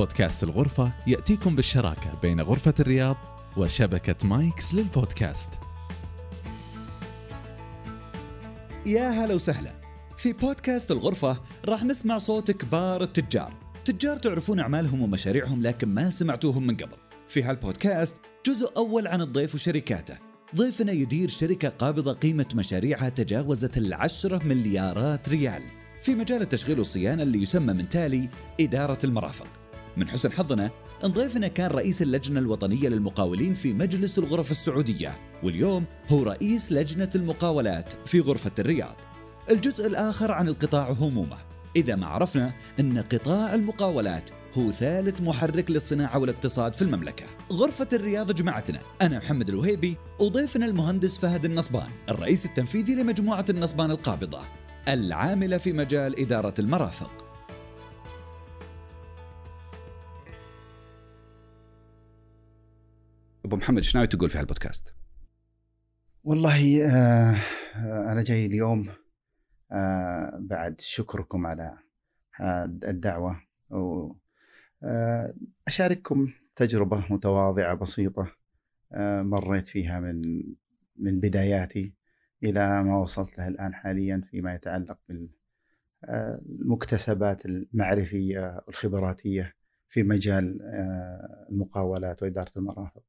بودكاست الغرفة يأتيكم بالشراكة بين غرفة الرياض وشبكة مايكس للبودكاست. يا هلا وسهلا. في بودكاست الغرفة راح نسمع صوت كبار التجار. تجار تعرفون أعمالهم ومشاريعهم لكن ما سمعتوهم من قبل. في هالبودكاست جزء أول عن الضيف وشركاته. ضيفنا يدير شركة قابضة قيمة مشاريعها تجاوزت العشرة مليارات ريال. في مجال التشغيل والصيانة اللي يسمى من تالي إدارة المرافق. من حسن حظنا أن ضيفنا كان رئيس اللجنة الوطنية للمقاولين في مجلس الغرف السعودية واليوم هو رئيس لجنة المقاولات في غرفة الرياض. الجزء الآخر عن القطاع همومه إذا ما عرفنا أن قطاع المقاولات هو ثالث محرك للصناعة والاقتصاد في المملكة. غرفة الرياض جمعتنا. أنا محمد الوهيبي وضيفنا المهندس فهد النصبان الرئيس التنفيذي لمجموعة النصبان القابضة العاملة في مجال إدارة المرافق. أبو محمد إيش ناوي تقول في هالبودكاست؟ والله آه أنا جاي اليوم آه بعد شكركم على آه، الدعوة واشارككم تجربة متواضعة بسيطة مريت فيها من من بداياتي إلى ما وصلت له الآن حاليا فيما يتعلق بالمكتسبات المعرفية والخبراتية في مجال المقاولات وإدارة المرافق.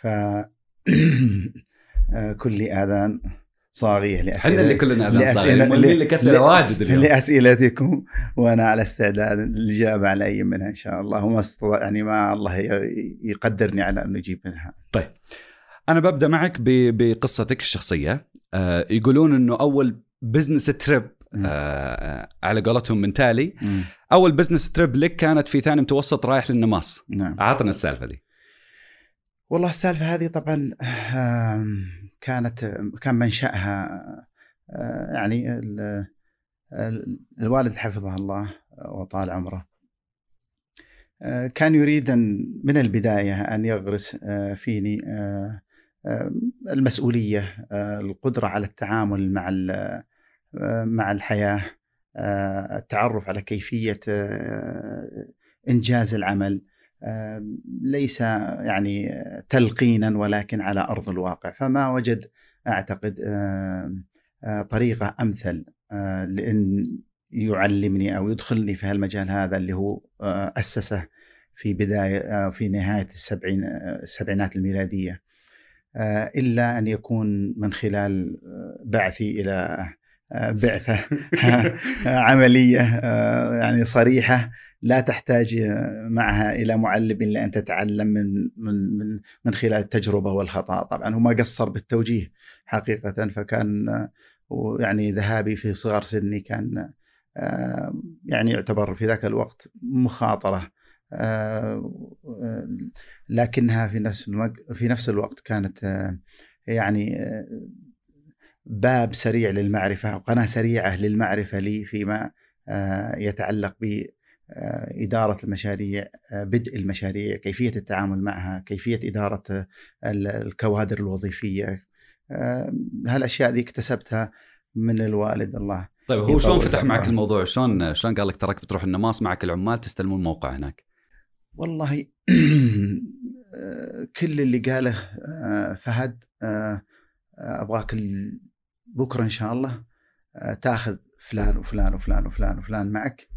ف كل آذان صاغيه لاسئله إحنا اللي كلنا آذان صاغيه لك اسئله واجد اليوم. لأسئلتكم وأنا على استعداد الاجابه على أي منها إن شاء الله. وما استطاع يعني ما الله يقدرني على أن أجيب منها. طيب. أنا ببدأ معك بقصتك الشخصية. آه يقولون إنه أول business trip آه على قولتهم من تالي أول business trip لك كانت في ثاني متوسط رايح للنماص. نعم. عطنا السالفة دي. والله السالفة هذه طبعا كانت كان منشأها آه، يعني الوالد حفظه الله وطال عمره. آه، كان يريد أن من البداية أن يغرس آه، فيني المسؤولية القدرة على التعامل مع مع الحياة التعرف على كيفية إنجاز العمل. ليس يعني تلقينا ولكن على أرض الواقع. فما وجد أعتقد طريقة أمثل لإن يعلمني أو يدخلني في هالمجال هذا اللي هو أسسه في بداية في نهاية السبعين السبعينات الميلادية. إلا أن يكون من خلال بعثي إلى بعثة عملية يعني صريحة لا تحتاج معها إلى معلم إلا أن تتعلم من من من من خلال التجربة والخطأ، طبعا هو ما قصر بالتوجيه حقيقة فكان يعني ذهابي في صغر سني كان يعني يعتبر في ذاك الوقت مخاطرة لكنها في نفس في نفس الوقت كانت يعني باب سريع للمعرفة قناة سريعة للمعرفة لي فيما يتعلق ب آه، المشاريع آه، بدء المشاريع كيفية التعامل معها كيفية إدارة آه، الكوادر الوظيفية هالأشياء ذي اكتسبتها من الوالد الله طيب هو شلون فتح معك الموضوع؟ شلون شلون قال لك تراك بتروح النماص معك العمال تستلمون الموقع هناك؟ والله كل اللي قاله فهد أبغاك بكرة إن شاء الله تأخذ فلان وفلان وفلان وفلان وفلان معك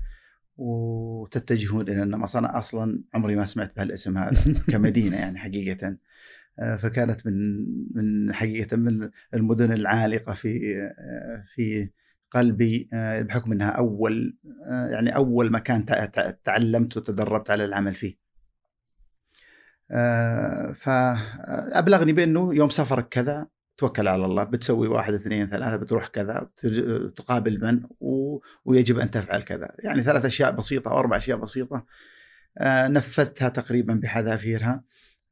وتتجهون إلى النمص أنا أصلا عمري ما سمعت بهالاسم هذا كمدينة يعني حقيقة آه، فكانت من من حقيقة من المدن العالقة في آه، في قلبي آه، بحكم إنها أول يعني أول مكان تعلمت وتدربت على العمل فيه. فابلغني بأنه يوم سفرك كذا توكل على الله بتسوي واحد اثنين ثلاثة بتروح كذا تقابل من و... ويجب أن تفعل كذا. يعني ثلاث أشياء بسيطة أو أربع أشياء بسيطة آه نفذتها تقريبا بحذافيرها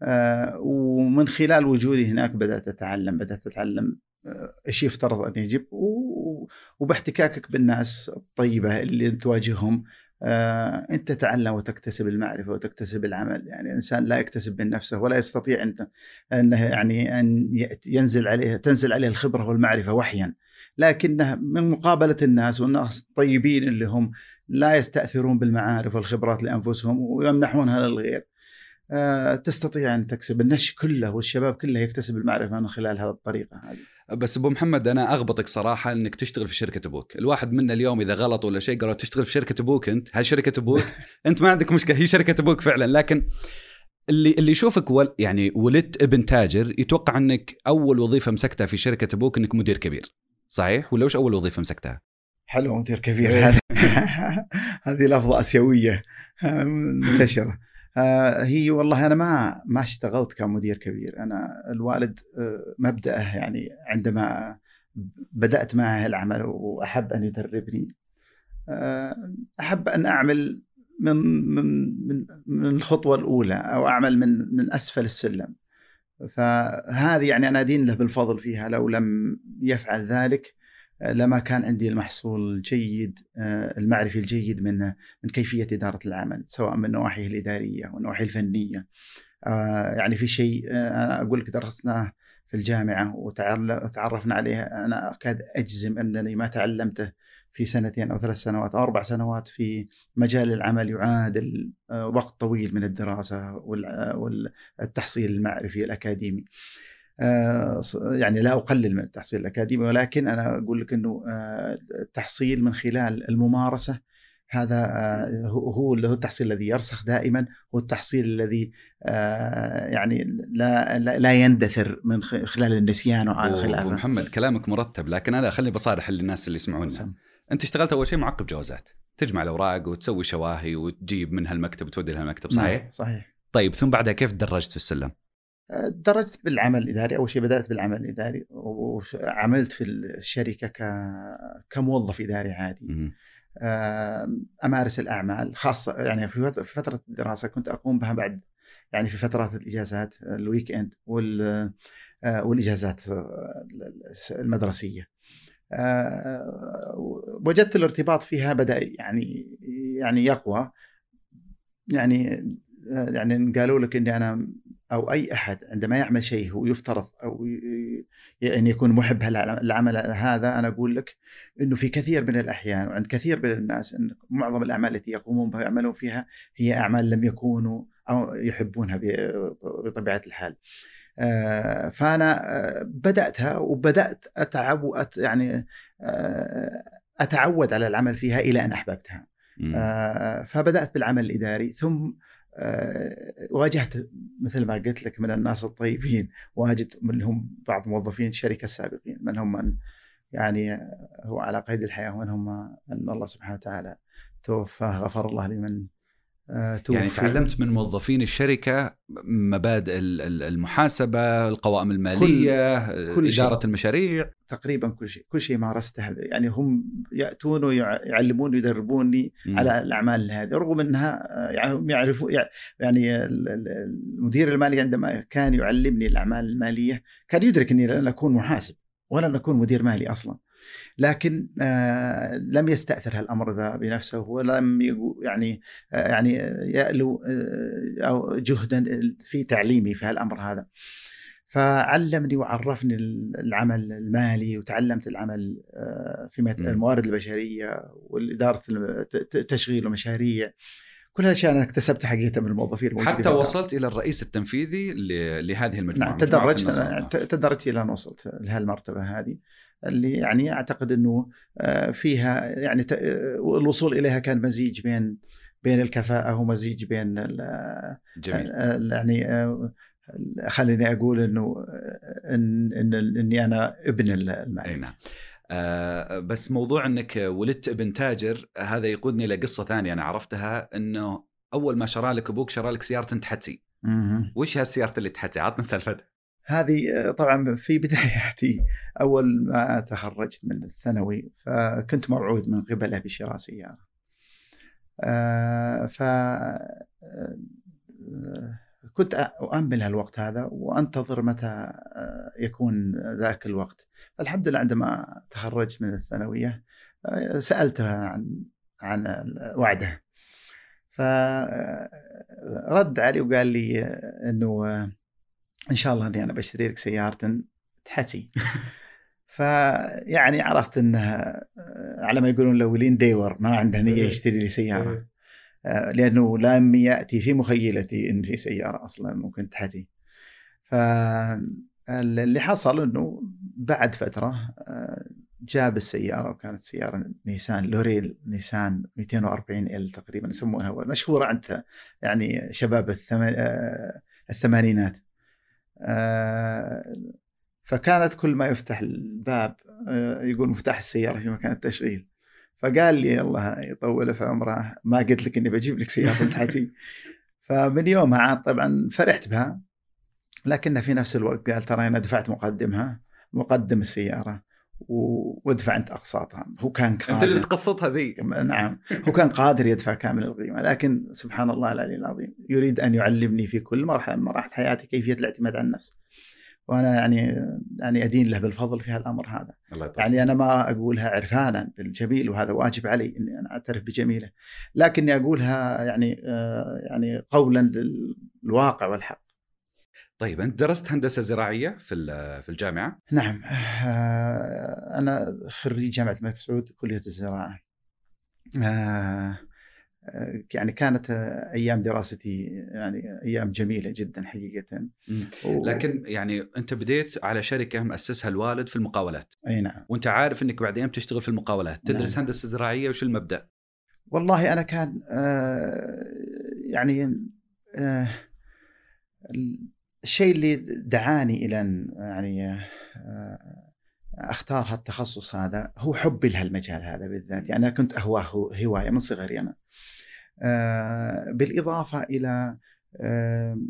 آه ومن خلال وجودي هناك بدأت أتعلم بدأت أتعلم آه، إيش يفترض أن يجب وباحتكاكك بالناس الطيبة اللي تواجههم أنت تتعلم وتكتسب المعرفة وتكتسب العمل. يعني الإنسان لا يكتسب من نفسه ولا يستطيع انت أنه يعني أن ينزل عليه تنزل عليه الخبرة والمعرفة وحيا. لكنه من مقابلة الناس والناس الطيبين اللي هم لا يستأثرون بالمعارف والخبرات لأنفسهم ويمنحونها للغير آه، تستطيع أن تكسب. النش كله والشباب كله يكتسب المعرفة من خلال هذه الطريقة هذه. بس أبو محمد أنا أغبطك صراحة إنك تشتغل في شركة أبوك، الواحد منا اليوم إذا غلط ولا شيء قالوا تشتغل في شركة أبوك أنت، هل شركة أبوك؟ أنت ما عندك مشكلة هي شركة أبوك فعلا لكن اللي اللي يشوفك ول يعني ولدت ابن تاجر يتوقع إنك أول وظيفة مسكتها في شركة أبوك إنك مدير كبير. صحيح ولا وش أول وظيفة مسكتها؟ حلو مدير كبير هذه هذه لفظه آسيوية منتشرة. آه، هي والله أنا ما ما اشتغلت كمدير كبير. أنا الوالد آه، مبدأه يعني عندما بدأت معه العمل وأحب أن يدربني. آه، أحب أن أعمل من من من من الخطوة الأولى أو أعمل من من أسفل السلم. فهذه يعني أنا أدين له بالفضل فيها لو لم يفعل ذلك. لما كان عندي المحصول الجيد آه، المعرفي الجيد من من كيفية إدارة العمل سواء من النواحي الإدارية والنواحي الفنية آه، يعني في شيء آه، أنا أقول لك درسناه في الجامعة وتعرفنا عليه أنا أكاد أجزم أنني ما تعلمته في سنتين أو ثلاث سنوات أو أربع سنوات في مجال العمل يعادل وقت طويل من الدراسة والتحصيل المعرفي الأكاديمي. آه، يعني لا أقلل من التحصيل الأكاديمي ولكن أنا أقول لك إنه آه، التحصيل من خلال الممارسة هذا آه، هو هو التحصيل الذي يرسخ دائما هو التحصيل الذي يعني لا لا يندثر من خلال النسيان وعلى خلافه محمد كلامك مرتب لكن أنا خليني بصارح للناس اللي يسمعونا أنت اشتغلت أول شيء معقب جوازات تجمع الأوراق وتسوي شواهي وتجيب منها المكتب وتودي لها المكتب صحيح؟ نعم صحيح طيب ثم بعدها كيف تدرجت في السلم؟ درجت بالعمل الإداري. أول شيء بدأت بالعمل الإداري وعملت في الشركة كموظف إداري عادي. أمارس الأعمال خاصة يعني في فترة الدراسة كنت أقوم بها بعد يعني في فترات الإجازات ال weekend وال والإجازات المدرسية. وجدت الارتباط فيها بدأ يعني يعني يقوى. يعني يعني قالوا لك إني أنا أو أي أحد عندما يعمل شيء هو يفترض أو يعني يكون محب العمل هذا أنا أقول لك إنه في كثير من الأحيان وعند كثير من الناس إن معظم الأعمال التي يقومون بها يعملون فيها هي أعمال لم يكونوا أو يحبونها بطبيعة الحال. آه، فأنا آه، بدأتها وبدأت اتعود يعني آه، أتعود على العمل فيها إلى أن أحببتها. فبدأت بالعمل الإداري ثم واجهت مثل ما قلت لك من الناس الطيبين واجد منهم بعض موظفين الشركة السابقين منهم من يعني هو على قيد الحياة ومنهم ان الله سبحانه وتعالى توفاه غفر الله لمن آه، توفي. يعني تعلمت من موظفين الشركة مبادئ المحاسبة، القوائم المالية، كل, كل إدارة شيء. المشاريع تقريبا كل شيء، كل شيء مارسته يعني هم يأتون ويعلموني ويدربوني م. على الأعمال هذه رغم إنها يعني يعرفوا يعني المدير المالي عندما كان يعلمني الأعمال المالية كان يدرك اني لن أكون محاسب ولن أكون مدير مالي أصلا. لكن آه لم يستأثر هالأمر ذا بنفسه. ولم يعني آه يعني يألو آه أو جهدا في تعليمي في هالأمر هذا. فعلمني وعرفني العمل المالي وتعلمت العمل في الموارد البشرية والإدارة تشغيل المشاريع. كل هالأشياء أنا اكتسبتها حقيقة من الموظفين حتى وصلت إلى الرئيس التنفيذي لهذه المجموعة نعم تدرجت تدرجت إلى أن وصلت لهالمرتبة هذه. اللي يعني أعتقد إنه آه، فيها يعني آه، الوصول إليها كان مزيج بين بين الكفاءة ومزيج بين جميل. يعني آه، خليني أقول إنه إن, إن إني أنا ابن المعرفه نعم. آه بس موضوع إنك ولدت ابن تاجر هذا يقودني لقصه ثانية أنا عرفتها إنه أول ما شرى لك أبوك شرى لك سياره تحتسي وش هالسيارة اللي تحتسي؟ عطنا سالفتها. هذه آه، طبعا في بداياتي أول ما تخرجت من الثانوي فكنت موعود من قبله بشراء سيارة. آه، ف آه، كنت أؤمل هالوقت هذا وأنتظر متى يكون ذاك الوقت الحمد لله عندما تخرجت من الثانوية سألته عن عن وعده فرد علي وقال لي أنه إن شاء الله اني أنا بشتري لك سيارة تحتي. فيعني عرفت انها آه، على ما يقولون الاولين ديور ما عنده نية يشتري لي سيارة. آه، لأنه لم ياتي في مخيلتي إن في سيارة أصلا ممكن تحتي. فاللي حصل إنه بعد فترة آه، جاب السيارة وكانت سيارة نيسان لوريل نيسان 240 إل تقريبا يسمونها مشهورة عند يعني شباب الثمانينات. فكانت كل ما يفتح الباب آه، يقول مفتاح السيارة في مكان التشغيل. فقال لي الله يطول في عمره ما قلت لك إني بجيب لك سيارة تحتي. فمن يومها عاد طبعا فرحت بها لكن في نفس الوقت قال ترى أنا دفعت مقدمها مقدم السيارة. وادفع انت اقساطها هو كان قادر انت اللي تقسطها ذي نعم هو كان قادر يدفع كامل القيمة لكن سبحان الله العلي العظيم يريد أن يعلمني في كل مرحلة من مراحل حياتي كيفية الاعتماد على النفس وأنا يعني يعني أدين له بالفضل في هالأمر هذا. الله يعني أنا ما أقولها عرفانا بالجميل وهذا واجب علي إني أنا أعترف بجميله. لكني أقولها يعني آه يعني قولا للواقع والحق. طيب أنت درست هندسة زراعية في في الجامعة؟ نعم. آه أنا خريج جامعة الملك سعود كلية الزراعة. آه يعني كانت أيام دراستي يعني أيام جميلة جدا حقيقة. و... لكن يعني أنت بديت على شركة مؤسسها الوالد في المقاولات. أي نعم. وأنت عارف إنك بعدين بتشتغل في المقاولات. تدرس نعم. هندسة زراعية وش المبدأ؟ والله أنا كان آه يعني آه الشيء اللي دعاني إلى أن يعني آه أختار هالتخصص هذا هو حبي لهالمجال هذا بالذات. يعني أنا كنت اهواه هواية من صغري أنا. آه، بالإضافة إلى آه،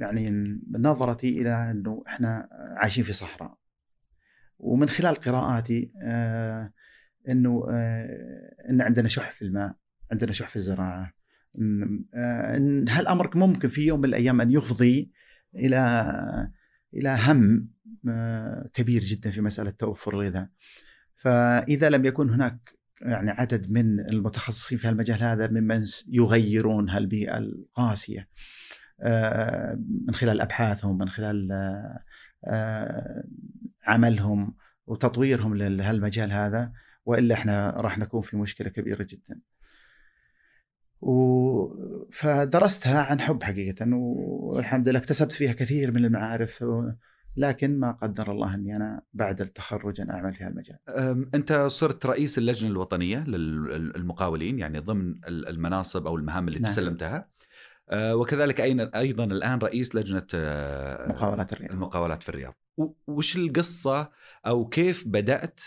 يعني نظرتي إلى أنه إحنا عايشين في صحراء. ومن خلال قراءاتي أنه أن عندنا شح في الماء عندنا شح في الزراعة. أن هالأمر ممكن في يوم من الأيام أن يفضي إلى إلى هم كبير جدا في مسألة توفر الغذاء فإذا لم يكن هناك يعني عدد من المتخصصين في المجال هذا ممن يغيرون هالبيئة القاسية آه، من خلال أبحاثهم من خلال آه، عملهم وتطويرهم لهالمجال هذا وإلا إحنا راح نكون في مشكلة كبيرة جدا. و... فدرستها عن حب حقيقة والحمد لله اكتسبت فيها كثير من المعارف لكن ما قدر الله أني أنا بعد التخرج أن أعمل في هالمجال. أنت صرت رئيس اللجنة الوطنية للمقاولين يعني ضمن المناصب أو المهام اللي نعم. تسلمتها. أه، وكذلك أيضا الآن رئيس لجنة أه، مقاولات الرياض. المقاولات في الرياض. وش القصة أو كيف بدأت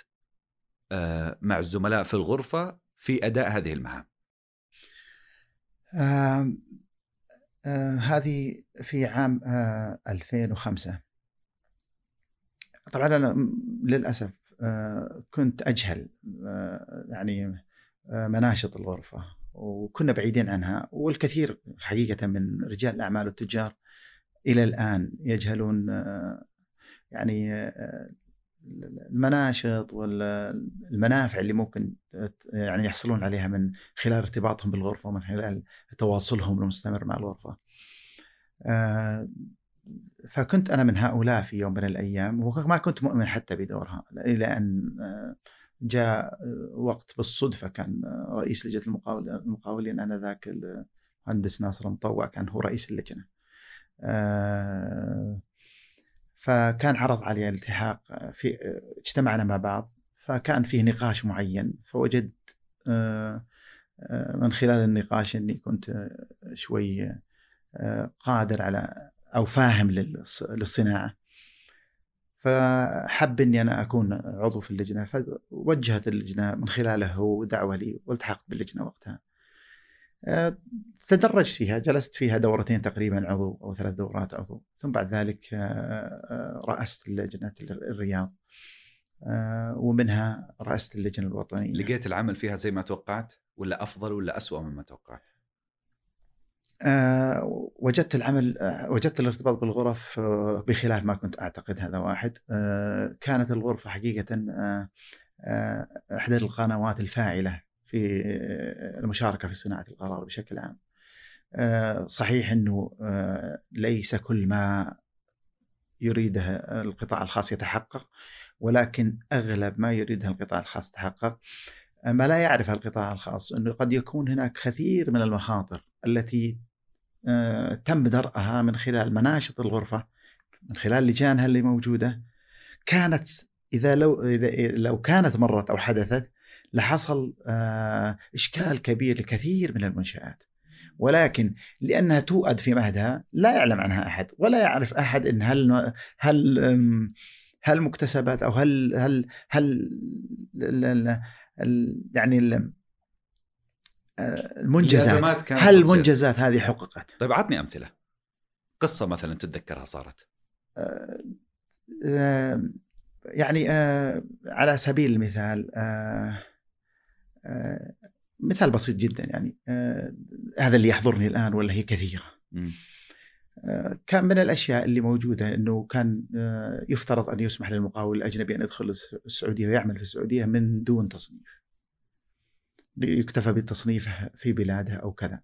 أه، مع الزملاء في الغرفة في أداء هذه المهام؟ هذه في عام آه 2005 طبعا أنا للأسف كنت أجهل يعني مناشط الغرفة وكنا بعيدين عنها والكثير حقيقة من رجال الأعمال والتجار إلى الآن يجهلون يعني المناشط والمنافع اللي ممكن يعني يحصلون عليها من خلال ارتباطهم بالغرفة ومن خلال تواصلهم المستمر مع الغرفة. فكنت أنا من هؤلاء في يوم من الأيام وما كنت مؤمن حتى بدورها إلى أن آه، جاء وقت بالصدفة كان رئيس لجنة المقاولين آنذاك المهندس ناصر مطوع كان هو رئيس اللجنة. آه، فكان عرض علي الالتحاق في اجتمعنا مع بعض فكان فيه نقاش معين فوجدت آه، من خلال النقاش إني كنت شوي قادر على أو فاهم للصناعة فحب إني أنا أكون عضو في اللجنة فوجهت اللجنة من خلاله دعوة لي والتحقت باللجنة وقتها. آه، تدرجت فيها جلست فيها دورتين تقريبا عضو أو ثلاث دورات عضو ثم بعد ذلك آه، آه، رأست لجنه الرياض ومنها رأست اللجنة الوطنية لقيت العمل فيها زي ما توقعت ولا أفضل ولا اسوء مما توقعت؟ أه وجدت العمل وجدت الارتباط بالغرف بخلاف ما كنت أعتقد هذا واحد أه كانت الغرفة حقيقة أه إحدى القنوات الفاعلة في آه، المشاركه في صناعة القرار بشكل عام. أه صحيح إنه أه ليس كل ما يريده القطاع الخاص يتحقق ولكن أغلب ما يريدها القطاع الخاص تحقق ما لا يعرف القطاع الخاص إنه قد يكون هناك كثير من المخاطر التي آه، تم درءها من خلال مناشط الغرفة من خلال لجانها اللي موجودة كانت إذا لو إذا لو كانت مرت أو حدثت لحصل آه، إشكال كبير لكثير من المنشآت. ولكن لأنها توأد في مهدها لا يعلم عنها أحد ولا يعرف أحد إن هل هل هل مكتسبات أو هل هل هل يعني المنجزات. هل المنجزات هذه حققت؟ طيب عطني أمثلة. قصة مثلا تتذكرها صارت. آه، آه، يعني آه، على سبيل المثال مثال بسيط جدا يعني هذا اللي يحضرني الآن ولا هي كثيرة. كان من الأشياء اللي موجودة إنه كان يفترض أن يسمح للمقاول الأجنبي أن يدخل السعودية ويعمل في السعودية من دون تصنيف. يكتفى بالتصنيف في بلاده أو كذا.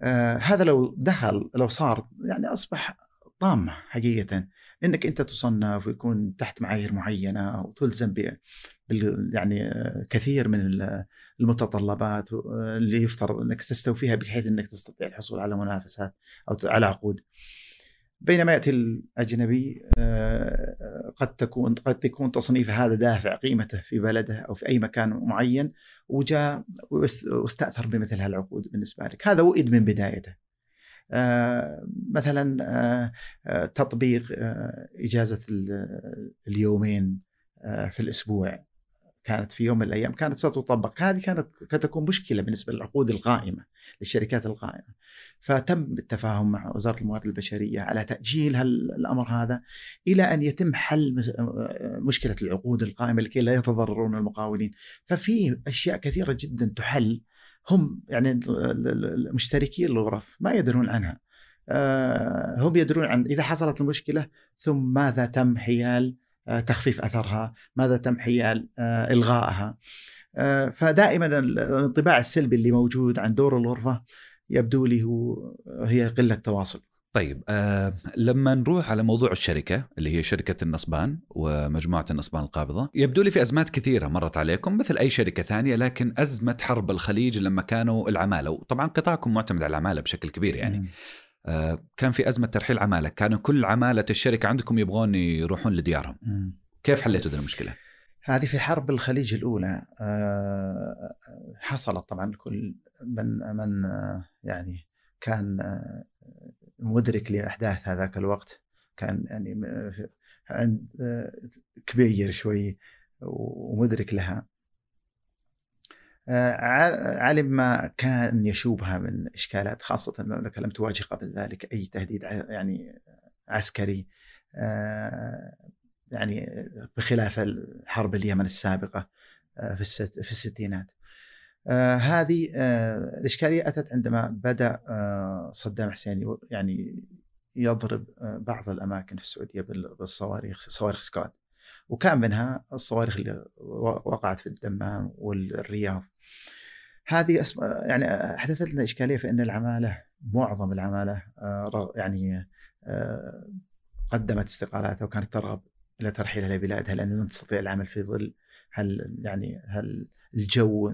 آه هذا لو دخل لو صار يعني أصبح طامة حقيقة. إنك أنت تصنف ويكون تحت معايير معينة وتلزم يعني كثير من المتطلبات اللي يفترض إنك تستوفيها بحيث إنك تستطيع الحصول على منافسات أو على عقود. بينما يأتي الأجنبي آه، قد تكون قد يكون تصنيف هذا دافع قيمته في بلده أو في أي مكان معين وجاء واستأثر بمثل هالعقود بالنسبة لك، هذا وئد من بدايته. آه، مثلا آه، تطبيق إجازة اليومين في الأسبوع. كانت في يوم من الأيام كانت ستطبق هذه كانت تكون مشكلة بالنسبة للعقود القائمة للشركات القائمة. فتم التفاهم مع وزارة الموارد البشرية على تأجيل الأمر هذا إلى أن يتم حل مشكلة العقود القائمة لكي لا يتضررون المقاولين. ففي أشياء كثيرة جدا تحل هم يعني المشتركين الغرف ما يدرون عنها آه، هم يدرون عن إذا حصلت المشكلة ثم ماذا تم حيال آه، تخفيف أثرها، ماذا تم حيال آه، إلغائها. فدائما الانطباع السلبي اللي موجود عن دور الغرفة يبدو لي هو هي قلة تواصل. طيب آه لما نروح على موضوع الشركة اللي هي شركة النصبان ومجموعة النصبان القابضة، يبدو لي في أزمات كثيرة مرت عليكم مثل أي شركة ثانية لكن أزمة حرب الخليج لما كانوا العمالة، وطبعا قطاعكم معتمد على العمالة بشكل كبير يعني. آه، كان في أزمة ترحيل عمالة كانوا كل عمالة الشركة عندكم يبغون يروحون لديارهم م. كيف حليتوا ذي المشكلة هذه في حرب الخليج الأولى آه، حصلت طبعا كل من من آه، يعني كان مدرك لأحداث هذاك الوقت كأن يعني عند كبير شوي ومدرك لها. آه، علم ما كان يشوبها من إشكالات خاصة المملكه لم تواجه قبل ذلك أي تهديد يعني عسكري. آه، يعني بخلاف الحرب اليمن السابقة آه، في في الستينات. هذه الإشكالية أتت عندما بدأ صدام حسين يعني يضرب بعض الأماكن في السعودية بالصواريخ صواريخ سكواد وكان منها الصواريخ اللي وقعت في الدمام والرياض هذه يعني احدثت لنا إشكالية في إن العمالة معظم العمالة آه، يعني آه، قدمت استقالاتها وكانت ترغب إلى ترحيلها لبلادها لأنه لن تستطيع العمل في ظل هل يعني هل الجو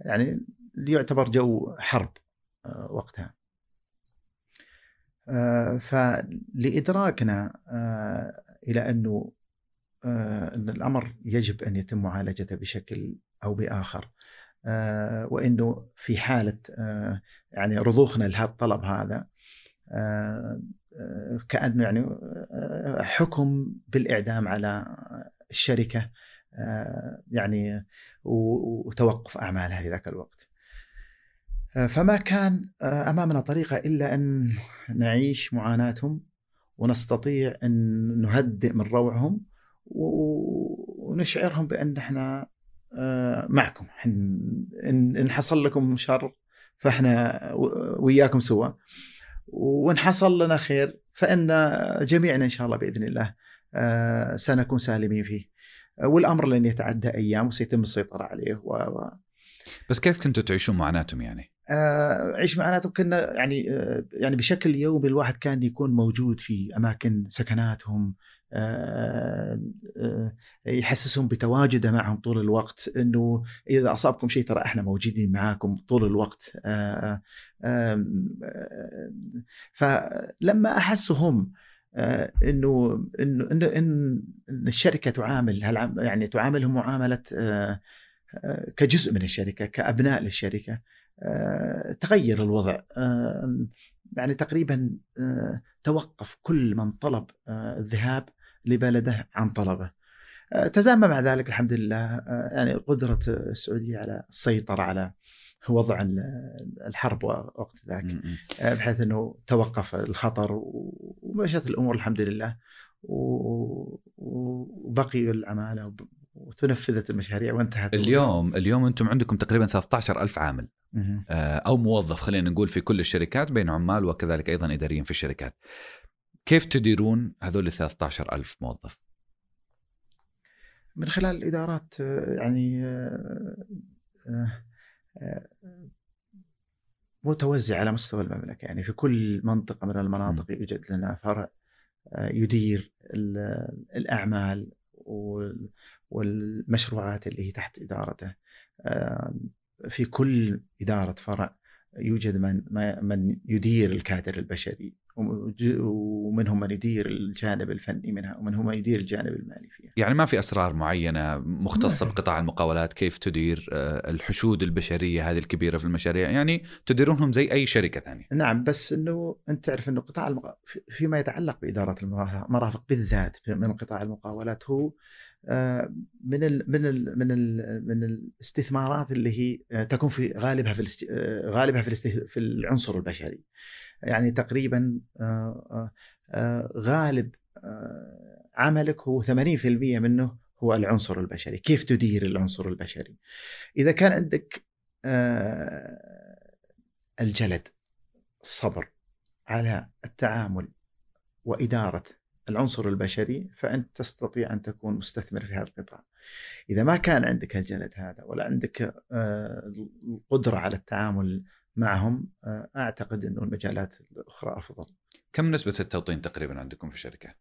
يعني يعتبر جو حرب آه، وقتها. فلإدراكنا إلى أنه أن الأمر يجب أن يتم معالجته بشكل أو بآخر آه، وإنه في حالة آه، يعني رضوخنا لهذا الطلب هذا آه، كأنه يعني حكم بالإعدام على الشركة يعني وتوقف أعمالها في ذاك الوقت. فما كان أمامنا طريقة إلا أن نعيش معاناتهم ونستطيع أن نهدئ من روعهم ونشعرهم بأن إحنا آه، معكم. إن حصل لكم شر فإحنا وياكم سوا وإن حصل لنا خير فإن جميعنا إن شاء الله بإذن الله آه، سنكون سالمين فيه. والأمر لن يتعدى أيام وسيتم السيطرة عليه و... بس كيف كنتوا تعيشون معاناتهم يعني؟ آه عيش معاناتهم كنا يعني آه يعني بشكل يومي الواحد كان يكون موجود في أماكن سكناتهم آه، آه، يحسسهم بتواجده معهم طول الوقت إنه إذا أصابكم شيء ترى إحنا موجودين معاكم طول الوقت آه، آه، فلما احسوا هم آه، إنه إنه إنه إن إن الشركة تعامل يعني تعاملهم معاملة آه، آه، كجزء من الشركة كأبناء للشركة آه، تغير الوضع. آه، يعني تقريبا آه، توقف كل من طلب آه، الذهاب لبلده عن طلبه. آه، تزامن مع ذلك الحمد لله. آه، يعني قدرة السعودية على السيطرة على وضع ال- الحرب وقت ذاك. آه، بحيث إنه توقف الخطر ومشت الأمور الحمد لله. وبقي العمالة وتنفذت المشاريع وانتهت. اليوم اليوم أنتم عندكم تقريبا 13 ألف عامل. آه، أو موظف خلينا نقول في كل الشركات بين عمال وكذلك أيضا إداريين في الشركات. كيف تديرون هذول ال 13 ألف موظف؟ من خلال الإدارات آه، يعني متوزع على مستوى المملكة. يعني في كل منطقة من المناطق يوجد لنا فرع آه، يدير ال- الأعمال وال- والمشروعات اللي هي تحت إدارته. آه، في كل إدارة فرع يوجد من من يدير الكادر البشري. ومنهم من يدير الجانب الفني منها ومنهم من يدير الجانب المالي فيها يعني ما في أسرار معينة مختصه ما في. بقطاع المقاولات كيف تدير آه، الحشود البشرية هذه الكبيرة في المشاريع يعني تديرونهم زي أي شركة ثانية نعم بس إنه أنت تعرف إنه قطاع المق... في- فيما يتعلق بإدارة المرافق بالذات من قطاع المقاولات هو آه، من ال من ال من ال من الاستثمارات اللي هي آه، تكون في غالبها في غالبها في. في العنصر البشري يعني تقريبا آه، آه، آه، غالب عملك هو 80% منه هو العنصر البشري. كيف تدير العنصر البشري؟ إذا كان عندك الجلد الصبر على التعامل وإدارة العنصر البشري فأنت تستطيع أن تكون مستثمر في هذا القطاع. إذا ما كان عندك الجلد هذا ولا عندك القدرة على التعامل معهم آه، أعتقد أنه المجالات الأخرى أفضل. كم نسبة التوطين تقريبا عندكم في الشركة؟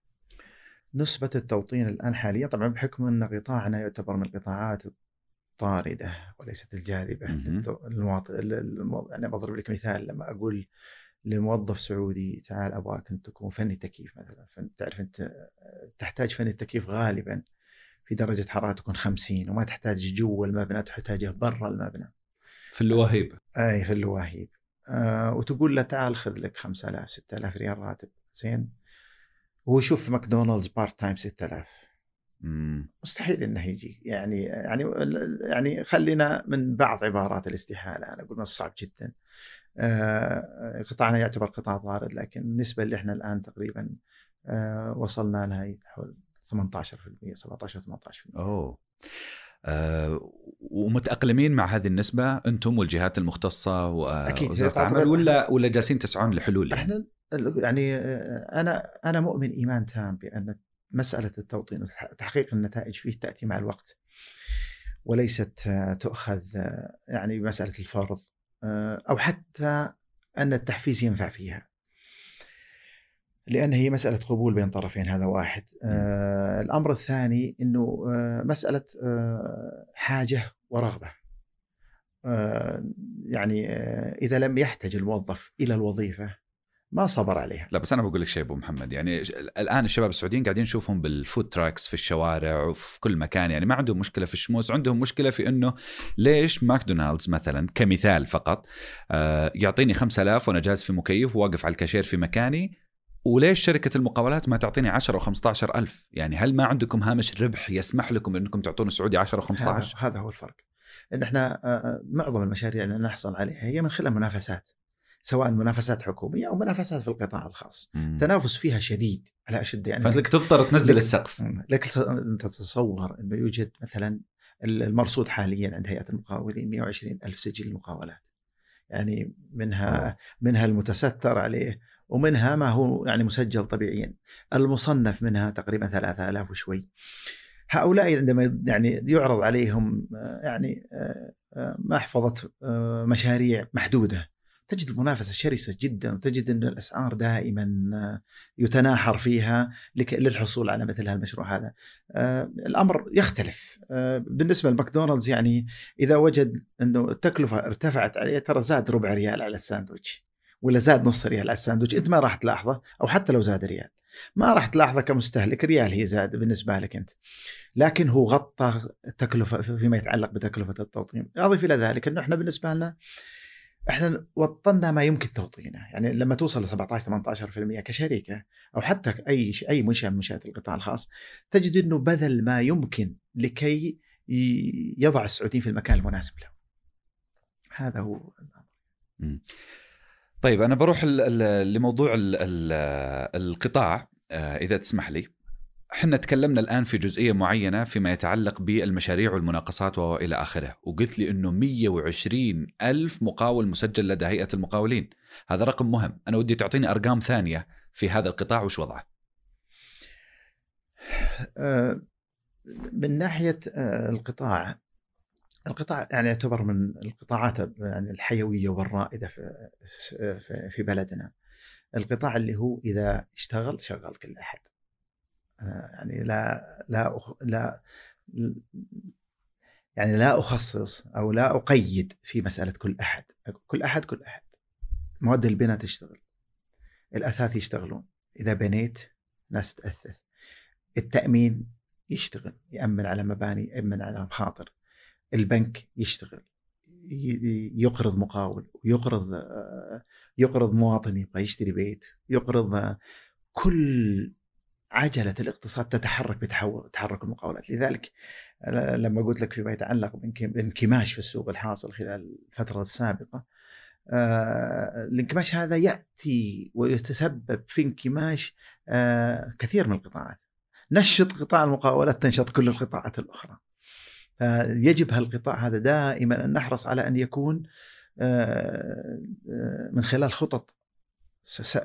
نسبة التوطين الآن حاليا طبعا بحكم أن قطاعنا يعتبر من القطاعات الطاردة وليست. للتو- للمواطن المو- أنا بضرب لك مثال لما أقول لموظف سعودي تعال أبغاك أن تكون فني تكييف مثلا. تعرف أنت آه، تحتاج فني التكييف غالبا في درجة حرارة تكون 50 وما تحتاج جوا المبنى تحتاجه برا المبنى. في اللواهيب أي في اللواهيب آه وتقول له تعال خذ لك 5000 6000 ريال راتب. زين؟ وهو يشوف McDonald's part time 6000 مم. مستحيل إنه يجي. يعني يعني يعني خلينا من بعض عبارات الاستحالة. أنا أقول من الصعب جدا. آه، قطاعنا يعتبر قطاع طارد لكن النسبة اللي إحنا الآن تقريبا آه، وصلنا لها حول 18% 17 18% أوه. ومتأقلمين مع هذه النسبة أنتم والجهات المختصة. ووزاره. العمل ولا ولا جالسين تسعون لحلول يعني؟ إحنا يعني آه، أنا أنا مؤمن إيمان تام بأن مسألة التوطين وتحقيق النتائج فيه تأتي مع الوقت وليست آه، تؤخذ آه، يعني بمساله الفرض آه، أو حتى أن التحفيز ينفع فيها. لأن هي مسألة قبول بين طرفين هذا واحد. آه، الأمر الثاني إنه آه، مسألة آه، حاجة ورغبة. آه، يعني آه، إذا لم يحتج الموظف إلى الوظيفة ما صبر عليها. لا بس أنا بقول لك شيء أبو محمد يعني الآن الشباب السعوديين قاعدين نشوفهم بال food trucks في الشوارع وفي كل مكان يعني ما عندهم مشكلة في الشموس عندهم مشكلة في إنه ليش ماكدونالدز مثلا كمثال فقط آه يعطيني 5000 وأنا جالس في مكيف وواقف على الكاشير في مكاني وليش شركة المقاولات ما تعطيني 10 و15 ألف؟ يعني هل ما عندكم هامش ربح يسمح لكم أنكم تعطون السعودي 10 و15 هذا, هذا هو الفرق. إن إحنا آه، معظم المشاريع اللي نحصل عليها هي من خلال منافسات سواء منافسات حكومية أو منافسات في القطاع الخاص. مم. التنافس فيها شديد على أشد يعني فأنت لك تضطر تنزل لك- السقف؟ لك تتصور إنه يوجد مثلا المرصود حاليا عند هيئة المقاولين 120 ألف سجل مقاولات. يعني منها. منها المتستر عليه ومنها ما هو يعني مسجل طبيعيا. المصنف منها تقريبا 3000 وشوي. هؤلاء عندما يعني يعرض عليهم آه، يعني آه، آه، محفظة مشاريع محدودة. تجد المنافسة شرسة جدا وتجد إن الأسعار دائما يتناحر فيها للحصول على مثل هذا. آه، الأمر يختلف. آه، بالنسبة لماكدونالدز يعني إذا وجد إنه التكلفة ارتفعت عليه ترى زاد ربع ريال على الساندويتش. ولا زاد نص ريال على الساندويتش أنت ما راح تلاحظه أو حتى لو زاد ريال. ما راح تلاحظه كمستهلك ريال هي زاد بالنسبة لك أنت. لكن هو غطى التكلفه فيما يتعلق بتكلفة التوطين. أضيف إلى ذلك إنه إحنا بالنسبة لنا إحنا وطنا ما يمكن توطينه، يعني لما توصل ل 17 18% كشركة أو حتى أي أي منشأة من منشآت القطاع الخاص تجد إنه بذل ما يمكن لكي يضع السعوديين في المكان المناسب له. هذا هو طيب أنا بروح لموضوع ال- ال- القطاع آه، إذا تسمح لي. إحنا تكلمنا الآن في جزئية معينة فيما يتعلق بالمشاريع والمناقصات وإلى آخره وقلت لي إنه 120 ألف مقاول مسجل لدى هيئة المقاولين. هذا رقم مهم. أنا ودي تعطيني أرقام ثانية في هذا القطاع وش وضعه؟ آه، من ناحية آه، القطاع القطاع يعني يعتبر من القطاعات يعني الحيوية والرائدة في في- بلدنا. القطاع اللي هو إذا اشتغل شغال كل أحد. يعني لا لا لا يعني لا أخصص أو لا أقيد في مسألة كل أحد، كل أحد كل أحد. مواد البناء تشتغل. الأثاث يشتغلون، إذا بنيت ناس تأثث. التأمين يشتغل، يأمن على مباني، يأمن على مخاطر. البنك يشتغل يقرض مقاول ويقرض يقرض مواطن يبغى يشتري بيت يقرض كل عجلة الاقتصاد تتحرك بتحول تحرك المقاولات. لذلك لما قلت لك فيما يتعلق بانك- بانكماش في السوق الحاصل خلال الفترة السابقة آه، الانكماش هذا يأتي ويتسبب في انكماش آه، كثير من القطاعات. نشط قطاع المقاولات تنشط كل القطاعات الأخرى. فيجب هالقطاع هذا دائما أن نحرص على أن يكون آه، آه، من خلال خطط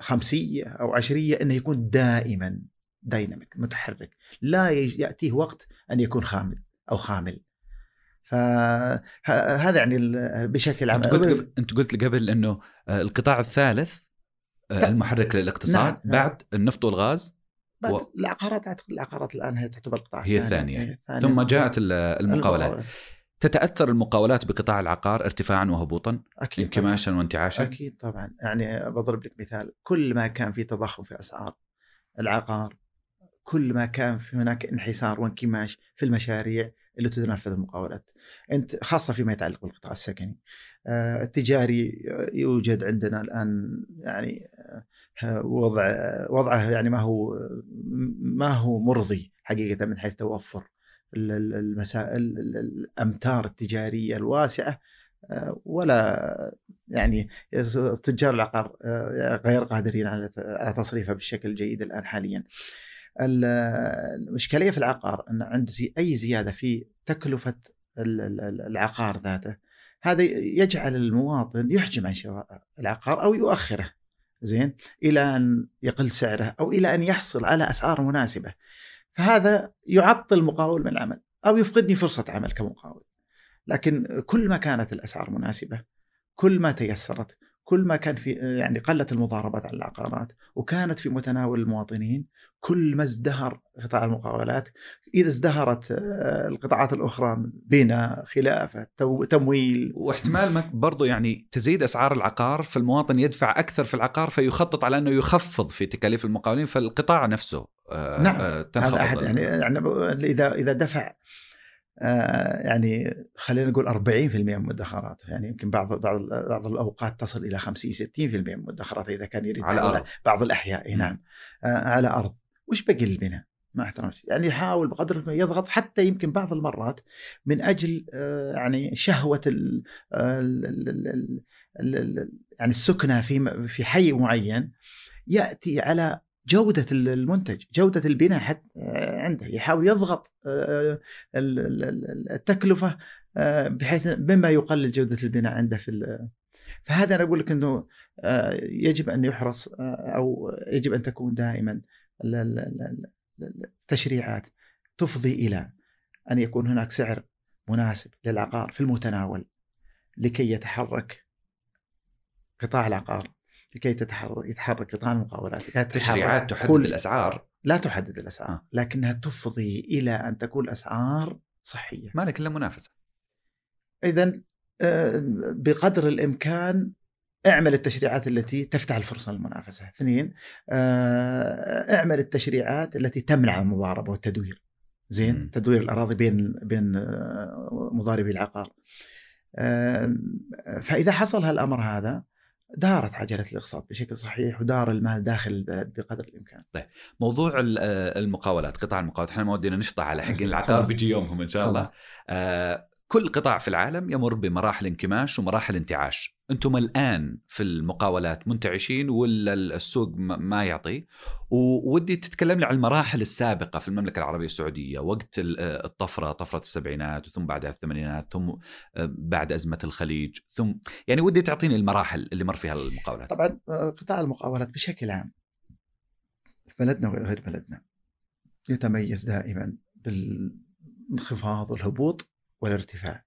خمسية أو عشرية أنه يكون دائما دايناميك متحرك لا يأتيه وقت أن يكون خامل أو خامل فهذا يعني بشكل عام أنت قلت قبل- أنت قلت قبل إنه آه، القطاع الثالث آه،. المحرك للاقتصاد نعم. بعد النفط والغاز و- العقارات اعتقد العقارات الآن هي تعتبر القطاع هي الثاني. الثانية. هي الثانية. ثم جاءت ال- المقاولات تتأثر المقاولات بقطاع العقار ارتفاعا وهبوطا أكيد. انكماشا وانتعاشا أكيد طبعا يعني بضرب لك مثال كل ما كان في تضخم في أسعار العقار كل ما كان في هناك انحسار وانكماش في المشاريع اللي تنفذ المقاولات. أنت خاصة فيما يتعلق بالقطاع السكني. آه، التجاري يوجد عندنا الآن يعني آه، وضع وضعه يعني ما هو ما هو مرضي حقيقة من حيث توفر ال- ال- المسائل ال- الأمتار التجارية الواسعة. آه، ولا يعني تجار العقار غير قادرين على تصريفها بالشكل الجيد الآن حاليا. ال- الاشكاليه في العقار إن عند زي أي زيادة في تكلفة ال- ال- العقار ذاته هذا يجعل المواطن يحجم عن شراء العقار أو يؤخره زين إلى أن يقل سعره أو إلى أن يحصل على أسعار مناسبة. فهذا يعطل المقاول من العمل أو يفقدني فرصة عمل كمقاول. لكن كل ما كانت الأسعار مناسبة كل ما تيسرت كل ما كان في يعني قلت المضاربات على العقارات وكانت في متناول المواطنين كل ما ازدهر قطاع المقاولات إذا ازدهرت آه، القطاعات الأخرى بناء خلافة تمويل واحتمال ما برضو يعني تزيد أسعار العقار فالمواطن يدفع أكثر في العقار فيخطط على أنه يخفض في تكاليف المقاولين فالقطاع نفسه آه، نعم. آه، تنخفض هذا أحد يعني يعني إذا إذا دفع يعني خلينا نقول 40% من المدخرات يعني يمكن بعض بعض بعض الأوقات تصل إلى 50 60% من المدخرات إذا كان يريد على بعض- أرض. بعض الأحياء. نعم على أرض وش بقي البناء؟ مع احترامي يعني يحاول بقدر ما يضغط حتى يمكن بعض المرات من أجل آه، يعني شهوة ال ال- ال- ال- ال- ال- يعني السكنة في في حي معين يأتي على جودة المنتج، جودة البناء حتى عنده يحاول يضغط آه، ال- ال- ال- التكلفة آه، بحيث مما يقلل جودة البناء عنده في فهذا أنا أقول لك آه، يجب أن يحرص آه، أو يجب أن تكون دائما التشريعات تفضي إلى أن يكون هناك سعر مناسب للعقار في المتناول لكي يتحرك قطاع العقار لكي تتحرك يتحرك قطاع المقاولات لكي تتحرك تشريعات تحدد كل- الأسعار. لا تحدد الأسعار آه. لكنها تفضي إلى أن تكون أسعار صحية. ما لك إلا منافسة. اذا بقدر الإمكان اعمل التشريعات التي تفتح الفرصة للمنافسة. اثنين آه، اعمل التشريعات التي تمنع المضاربة والتدوير. زين. تدوير الأراضي بين بين آه، مضاربي العقار. آه، فإذا حصل هالأمر هذا دارت عجلة الاقساط بشكل صحيح ودار المال داخل البلد بقدر الإمكان. موضوع ال- آه، المقاولات قطاع المقاولات إحنا ما ودينا نشطح على حقين. العقار بيجي يومهم إن شاء الله كل قطاع في العالم يمر بمراحل انكماش ومراحل انتعاش. أنتم الآن في المقاولات منتعشين ولا السوق ما يعطي؟ وودي تتكلم لي عن المراحل السابقة في المملكة العربية السعودية. وقت آه، الطفرة طفرة السبعينات ثم بعدها الثمانينات ثم آه، بعد أزمة الخليج ثم يعني ودي تعطيني المراحل اللي مر فيها المقاولات. طبعا آه، قطاع المقاولات بشكل عام في بلدنا وغير بلدنا يتميز دائما بالانخفاض والهبوط والارتفاع.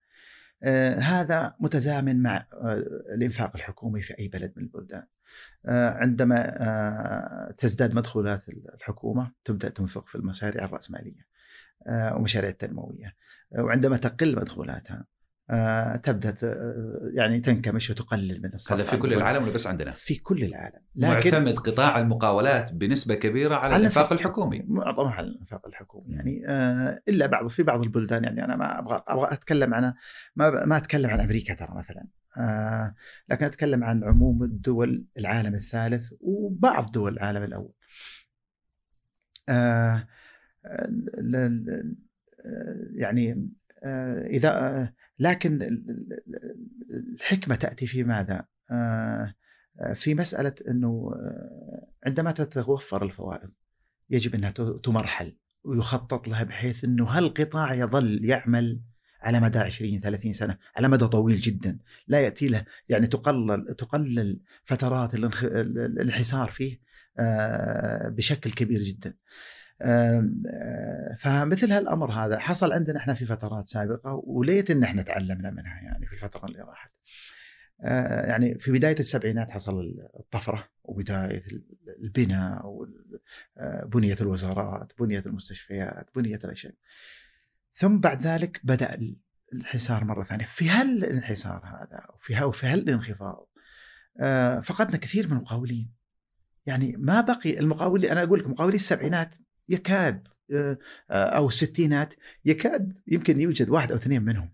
آه هذا متزامن مع آه الإنفاق الحكومي في أي بلد من البلدان. آه عندما تزداد مدخولات الحكومة تبدأ تنفق في المشاريع الرأسمالية آه ومشاريع التنموية آه وعندما تقل مدخولاتها تبدأ آه، يعني تنكمش وتقلل من الصرف هذا في كل. العالم ولا بس عندنا؟ في كل العالم معتمد قطاع المقاولات بنسبة كبيرة على على الإنفاق. الحكومي معظمها على الإنفاق الحكومي يعني آه إلا بعض في بعض البلدان يعني أنا ما أبغى أبغى أتكلم عن ما ما أتكلم عن أمريكا ترى مثلا آه لكن أتكلم عن عموم الدول العالم الثالث وبعض دول العالم الأول. ال- ال- يعني إذا لكن ال- ال- ال- الحكمة تأتي في ماذا؟ آه آه، في مسألة إنه آه، عندما تتوفر الفوائد يجب أنها تمرحل ويخطط لها بحيث إنه هالقطاع يظل يعمل على مدى 20 30 سنة على مدى طويل جدا لا يأتي له يعني تقلل تقلل فترات الانحسار فيه بشكل كبير جدا فمثل هالأمر هذا حصل عندنا إحنا في فترات سابقة وليت إن إحنا تعلمنا منها يعني في الفترة اللي راحت. آه، يعني في بداية السبعينات حصل الطفرة وبداية البناء وال- آه، الوزارات، بنية المستشفيات، بنية الأشياء. ثم بعد ذلك بدأ الانحسار مرة ثانية، في هالانحسار هذا وفي وفي هالانخفاض آه، فقدنا كثير من المقاولين. يعني ما بقي المقاولين أنا أقول لك مقاولي السبعينات يكاد آه، آه، أو الستينات يكاد يمكن يوجد واحد أو اثنين منهم.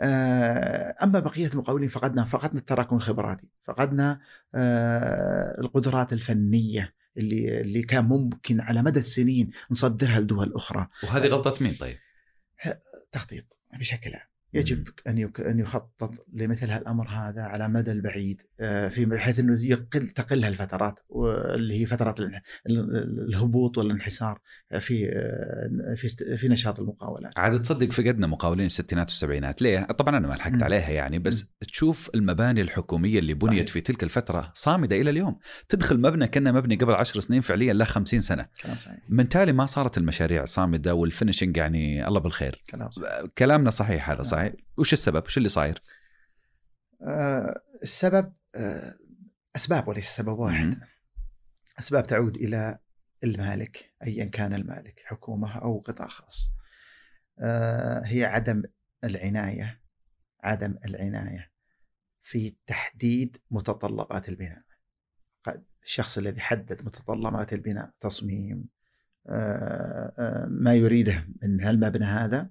آه، أما بقية المقاولين فقدنا فقدنا التراكم الخبراتي، فقدنا القدرات الفنية اللي اللي كان ممكن على مدى السنين نصدرها لدول أخرى، وهذه غلطة مين طيب؟ تخطيط بشكل عام. يجب أن أن يخطط لمثل هالأمر هذا على مدى البعيد آه، في بحيث إنه يقل تقل هالفترات اللي هي فترات الهبوط والانحسار في آه، في في نشاط المقاولات. عاد تصدق فقدنا مقاولين الستينات والسبعينات ليه؟ طبعا أنا ما لحقت. عليها يعني بس تشوف المباني الحكومية اللي بنيت صحيح. في تلك الفترة صامدة إلى اليوم تدخل مبنى كأنه مبني قبل عشر سنين فعليا له خمسين سنة كلام صحيح من تالي ما صارت المشاريع صامدة والفينشنج يعني الله بالخير كلام صحيح. كلامنا صحيح هذا نعم. صحيح وش السبب وش اللي صاير آه، السبب آه، أسباب وليس سبب واحد. أسباب تعود إلى المالك ايا كان المالك حكومة أو قطاع خاص. آه، هي عدم العناية عدم العناية في تحديد متطلبات البناء. قد- الشخص الذي حدد متطلبات البناء تصميم ما يريده من هالمبنى هذا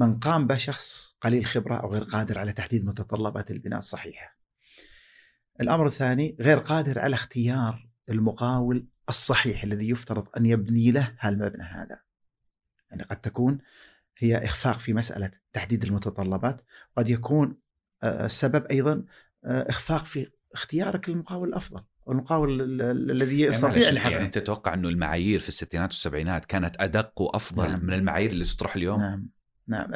من قام به شخص قليل خبرة أو غير قادر على تحديد متطلبات البناء الصحيحة. الأمر الثاني غير قادر على اختيار المقاول الصحيح الذي يفترض أن يبني له هالمبنى هذا. يعني قد تكون هي إخفاق في مسألة تحديد المتطلبات، قد يكون آه، السبب أيضا آه، إخفاق في اختيارك للمقاول الأفضل، والمقاول ال- ال- الذي يعني يستطيع يعني يحقق. أنت تتوقع أنه المعايير في الستينات والسبعينات كانت أدق وأفضل نعم. من المعايير اللي تطرح اليوم نعم نعم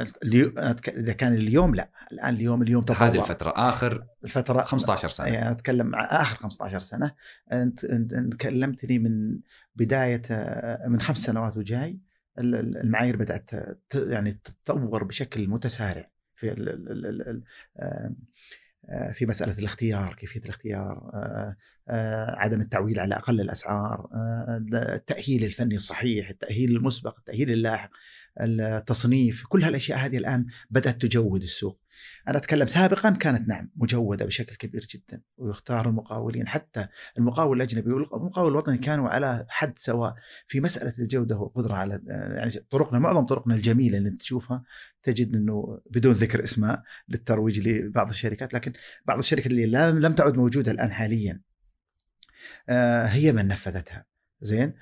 إذا كان اليوم لا الآن اليوم اليوم تطور هذه الفترة آخر الفترة 15 سنة. يعني أنا أتكلم آخر 15 سنة. انت انت كلمتني من بداية آه، من خمس سنوات وجاي ال- ال- المعايير بدأت يعني تتطور بشكل متسارع في ال ال ال ال ال آه، آه، في مسألة الاختيار كيفية الاختيار عدم التعويل على أقل الأسعار التأهيل الفني الصحيح التأهيل المسبق التأهيل اللاحق التصنيف كل هالأشياء هذه الآن بدأت تجود السوق. أنا أتكلم سابقا كانت نعم مجودة بشكل كبير جدا ويختار المقاولين حتى المقاول الأجنبي والمقاول الوطني كانوا على حد سواء في مسألة الجودة والقدره على يعني طرقنا معظم طرقنا الجميلة اللي تشوفها تجد إنه بدون ذكر اسماء للترويج لبعض الشركات لكن بعض الشركات اللي لم تعد موجودة الآن حاليا آه، هي من نفذتها. زين؟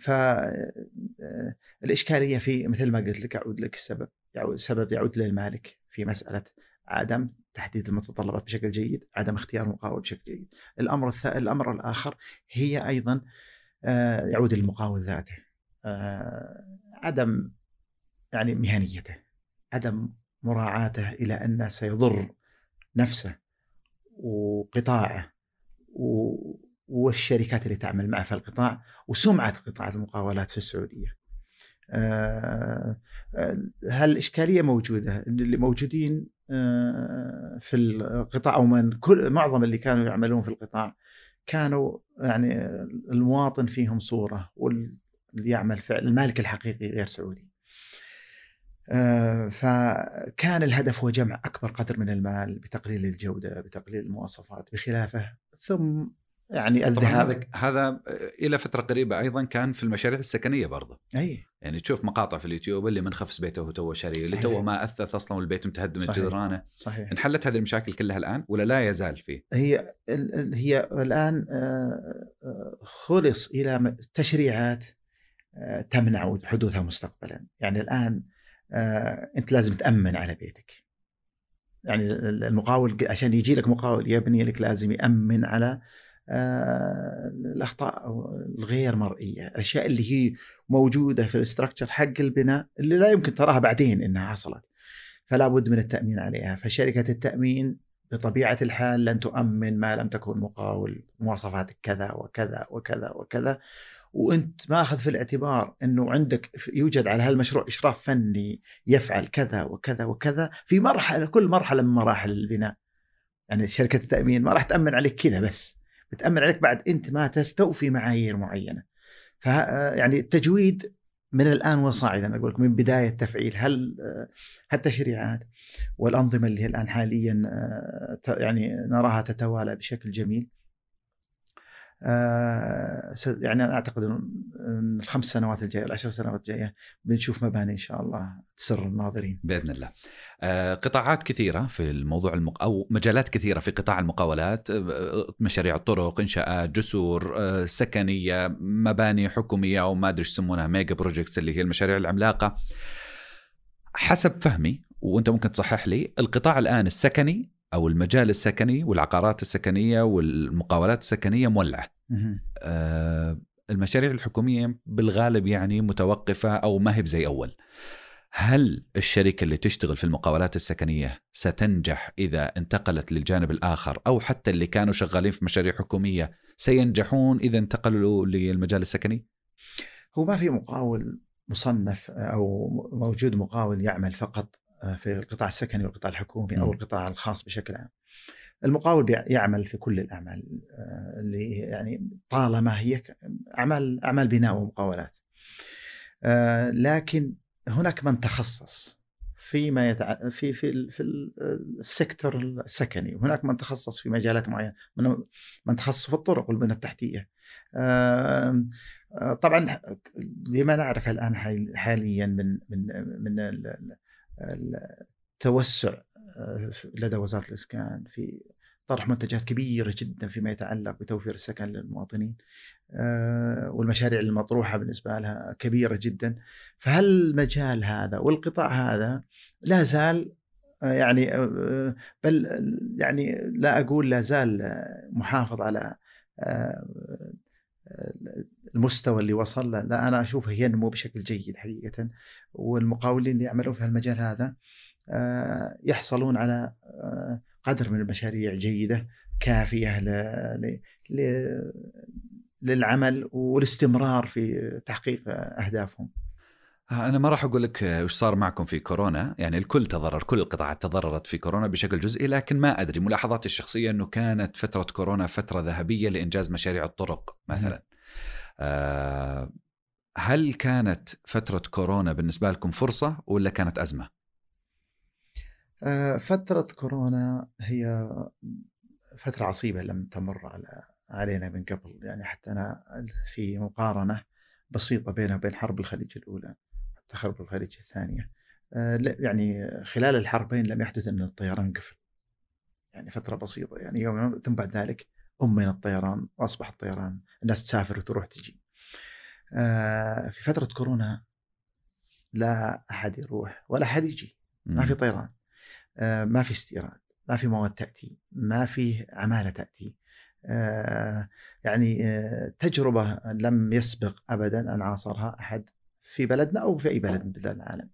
فالإشكالية آه، في مثل ما قلت لك أعود لك السبب يعود سبب يعود للمالك في مسألة عدم تحديد المتطلبات بشكل جيد عدم اختيار مقاول بشكل جيد. الأمر الث... الأمر الآخر هي أيضا آه، يعود للمقاول ذاته عدم يعني مهنيته عدم مراعاته إلى أنه سيضر نفسه وقطاعه و... والشركات اللي تعمل معه في القطاع وسمعة قطاع المقاولات في السعودية. آه، آه، هالاشكاليه موجودة اللي موجودين آه، في القطاع أو من كل معظم اللي كانوا يعملون في القطاع كانوا يعني المواطن فيهم صورة واللي يعمل فعل المالك الحقيقي غير سعودي. فكان الهدف هو جمع أكبر قدر من المال بتقليل الجودة بتقليل المواصفات بخلافه ثم يعني الذهاب. هذا هذا إلى فترة قريبة أيضا كان في المشاريع السكنية برضه. أي. يعني تشوف مقاطع في اليوتيوب اللي منخفس بيته وتو شاري اللي تو ما أثث أصلا والبيت متهدم من جدرانه صحيح. انحلت هذه المشاكل كلها الآن ولا لا يزال فيه؟ هي هي الآن آه، آه، خلص إلى تشريعات آه، تمنع حدوثها مستقبلا. يعني الآن أنت لازم تأمن على بيتك. يعني المقاول عشان يجي لك مقاول يبني لك لازم يأمن على آه، الأخطاء الغير مرئية، الأشياء اللي هي موجودة في الاستراكشر حق البناء اللي لا يمكن تراها بعدين إنها حصلت. فلا بد من التأمين عليها، فشركة التأمين بطبيعة الحال لن تؤمن ما لم تكن مقاول مواصفاتك كذا وكذا وكذا وكذا وأنت ماخذ في الاعتبار إنه عندك يوجد على هالمشروع إشراف فني يفعل كذا وكذا وكذا في مرحلة كل مرحلة من مراحل البناء. يعني شركة التأمين ما راح تأمن عليك كذا بس بتامن عليك بعد أنت ما تستوفي معايير معينة. ف يعني التجويد من الآن وصاعدا أقول لك من بداية تفعيل هل هالتشريعات والأنظمة اللي هي الآن حاليا يعني نراها تتوالى بشكل جميل. آه، يعني أنا أعتقد إن الخمس سنوات الجاية العشر سنوات الجاية بنشوف مباني إن شاء الله تسر الناظرين. بإذن الله. آه، قطاعات كثيرة في الموضوع المق... أو مجالات كثيرة في قطاع المقاولات آه، مشاريع الطرق، إنشاءات، جسور، سكنية، مباني حكومية أو ما أدري إيش يسمونها mega projects اللي هي المشاريع العملاقة. حسب فهمي وأنت ممكن تصحح لي، القطاع الآن السكني أو المجال السكني والعقارات السكنية والمقاولات السكنية مولعة. آه المشاريع الحكومية بالغالب يعني متوقفة أو ما هي زي أول. هل الشركة اللي تشتغل في المقاولات السكنية ستنجح إذا انتقلت للجانب الآخر أو حتى اللي كانوا شغالين في مشاريع حكومية سينجحون إذا انتقلوا للمجال السكني؟ هو ما في مقاول مصنف أو موجود مقاول يعمل فقط في القطاع السكني والقطاع الحكومي أو القطاع الخاص بشكل عام. المقاول يعمل في كل الأعمال آه، اللي يعني طالما هي أعمال أعمال بناء ومقاولات. آه، لكن هناك من تخصص فيما يتع... في في في السيكتور السكني وهناك من تخصص في مجالات معينة من من تخصص في الطرق والبنى التحتية. آه، طبعا لما نعرف الآن حاليا من من من التوسع آه، لدى وزارة الإسكان في طرح منتجات كبيرة جدا فيما يتعلق بتوفير السكن للمواطنين. والمشاريع المطروحة بالنسبة لها كبيرة جدا. فهل المجال هذا والقطاع هذا لا زال آه، يعني بل يعني لا أقول لا زال محافظ على المستوى اللي وصل. لا أنا أشوفه ينمو بشكل جيد حقيقة. والمقاولين اللي يعملون في المجال هذا آه، يحصلون على آه، قدر من المشاريع جيدة كافية للعمل والاستمرار في تحقيق أهدافهم. أنا ما راح أقول لك وش صار معكم في كورونا. يعني الكل تضرر كل القطاعات تضررت في كورونا بشكل جزئي لكن ما أدري ملاحظاتي الشخصية إنه كانت فترة كورونا فترة ذهبية لإنجاز مشاريع الطرق مثلا. آه هل كانت فترة كورونا بالنسبة لكم فرصة ولا كانت أزمة؟ آه، فترة كورونا هي فترة عصيبة لم تمر على علينا من قبل. يعني حتى أنا في مقارنة بسيطة بينها وبين حرب الخليج الأولى حتى حرب الخليج الثانية. آه، يعني خلال الحربين لم يحدث أن الطيران قفل. يعني فترة بسيطة. يعني يوم ثم بعد ذلك أمن الطيران وأصبح الطيران. الناس تسافر وتروح تجي. آه، في فترة كورونا لا أحد يروح ولا أحد يجي. ما في طيران. آه، ما في استيراد. ما في مواد تأتي. ما في عمالة تأتي. يعني آه، تجربة لم يسبق أبدا أن عاصرها أحد في بلدنا أو في أي بلد من بلاد العالم.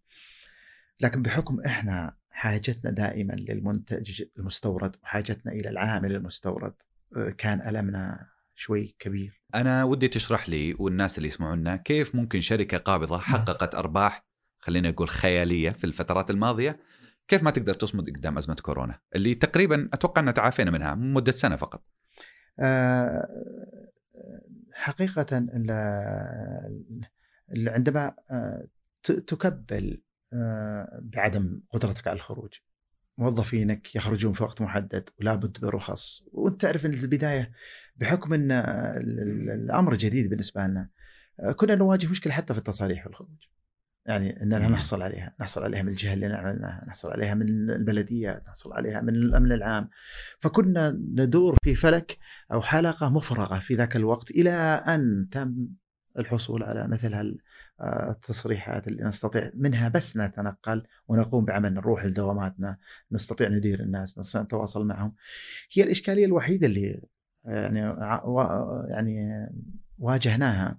لكن بحكم إحنا حاجتنا دائما للمنتج المستورد وحاجتنا إلى العامل المستورد كان ألمنا شوي كبير. أنا ودي تشرح لي والناس اللي يسمعونا كيف ممكن شركة قابضة حققت أرباح خلينا نقول خيالية في الفترات الماضية. كيف ما تقدر تصمد قدام أزمة كورونا اللي تقريبا أتوقع ان تعافينا منها مدة سنة فقط. آه، حقيقة عندما آه، تكبل آه، بعدم قدرتك على الخروج موظفينك يخرجون في وقت محدد ولا بد برخص وأنت تعرف إن البداية بحكم إن الأمر جديد بالنسبة لنا كنا نواجه مشكلة حتى في التصاريح والخروج. يعني إننا نحصل عليها، نحصل عليها من الجهة اللي نعملها، نحصل عليها من البلديات، نحصل عليها من الأمن العام. فكنا ندور في فلك أو حلقة مفرغة في ذاك الوقت إلى أن تم الحصول على مثل هالتصريحات اللي نستطيع منها بس نتنقل ونقوم بعمل نروح لدواماتنا، نستطيع ندير الناس، نستطيع نتواصل معهم. هي الإشكالية الوحيدة اللي يعني يعني واجهناها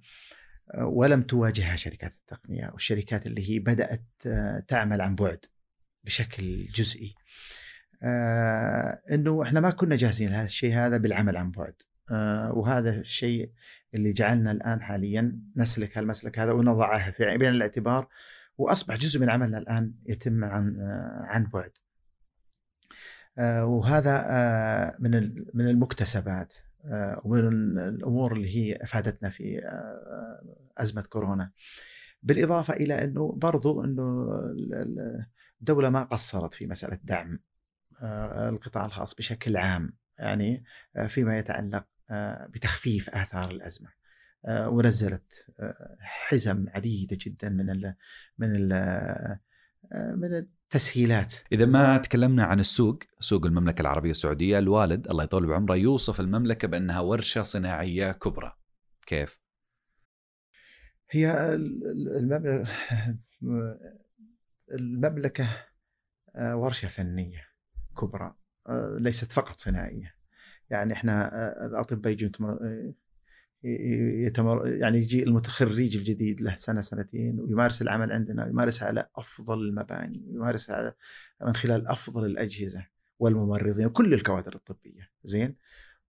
ولم تواجهها شركات التقنية والشركات اللي هي بدأت آه، تعمل عن بعد بشكل جزئي. آه، إنه إحنا ما كنا جاهزين لهذا الشيء هذا بالعمل عن بعد. آه، وهذا الشيء اللي جعلنا الآن حاليا نسلك هالمسلك هذا ونضعه في عين الاعتبار وأصبح جزء من عملنا الآن يتم عن عن بعد. وهذا من من المكتسبات ومن الأمور اللي هي أفادتنا في آه، أزمة كورونا. بالإضافة إلى أنه برضو أنه الدولة ما قصرت في مسألة دعم آه، القطاع الخاص بشكل عام يعني فيما يتعلق بتخفيف آثار الأزمة. ونزلت حزم عديدة جدا من من من تسهيلات. إذا ما تكلمنا عن السوق سوق المملكة العربية السعودية الوالد الله يطول بعمره يوصف المملكة بأنها ورشة صناعية كبرى. كيف؟ هي المملكه المملكة آه، ورشة فنية كبرى آه، ليست فقط صناعية. يعني إحنا آه، الأطباء يجون يتمر يعني يجي المتخرج الجديد له سنة سنتين ويمارس العمل عندنا يمارس على أفضل المباني يمارس على من خلال أفضل الأجهزة والممرضين وكل الكوادر الطبية. زين؟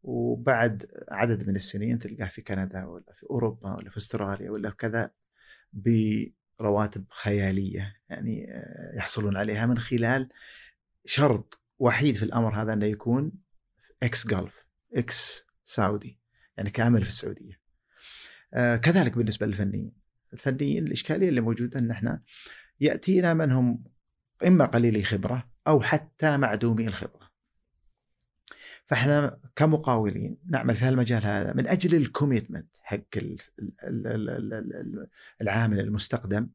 وبعد عدد من السنين تلقاه في كندا ولا في أوروبا ولا في أستراليا ولا كذا برواتب خيالية يعني آه، يحصلون عليها من خلال شرط وحيد في الأمر هذا إنه يكون ex-Gulf ex-سعودي يعني كامل في السعودية. آه كذلك بالنسبة للفنيين. الفنيين الإشكالية اللي موجودة أن إحنا يأتينا من هم إما قليلي خبرة أو حتى معدومي الخبرة. فإحنا كمقاولين نعمل في هالمجال هذا من أجل ال commitment حق العامل المستقدم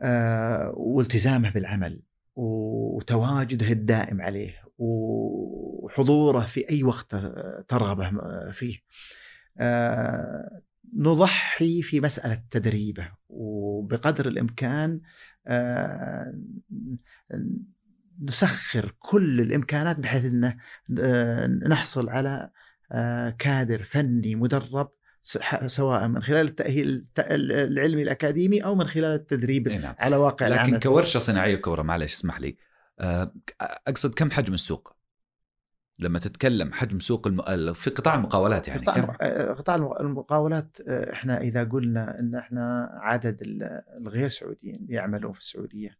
آه والتزامه بالعمل وتواجده الدائم عليه وحضوره في أي وقت ترغبه فيه. آه، نضحي في مسألة تدريبه وبقدر الإمكان آه، نسخر كل الإمكانات بحيث إنه آه، نحصل على كادر فني مدرب سواء من خلال التأهيل العلمي الأكاديمي أو من خلال التدريب نعم. على واقع لكن العمل كورشة صناعية كبرى معلش اسمح لي أقصد كم حجم السوق؟ لما تتكلم حجم سوق الم... في قطاع المقاولات يعني قطاع كم؟ آه، قطاع المقاولات آه، إحنا إذا قلنا إن إحنا عدد ال- الغير سعوديين اللي يعملون في السعودية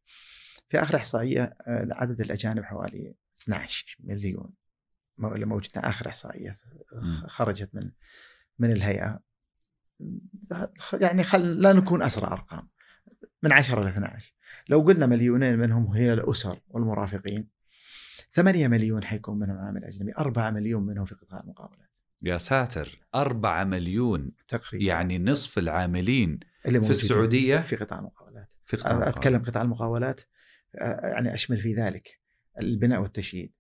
في آخر إحصائية آه، عدد الأجانب حوالي 12 مليون مو- اللي موجودة آخر إحصائية. خرجت من من الهيئة يعني خل لا نكون أسرع أرقام من 10 ل 12 لو قلنا مليونين منهم هي الأسر والمرافقين 8 مليون حيكون منهم عامل أجنبي 4 مليون منهم في قطاع المقاولات يا ساتر أربعة مليون تقريبا. يعني نصف العاملين اللي في السعودية؟ في قطاع المقاولات في قطاع المقاولات. قطاع المقاولات يعني أشمل في ذلك البناء والتشييد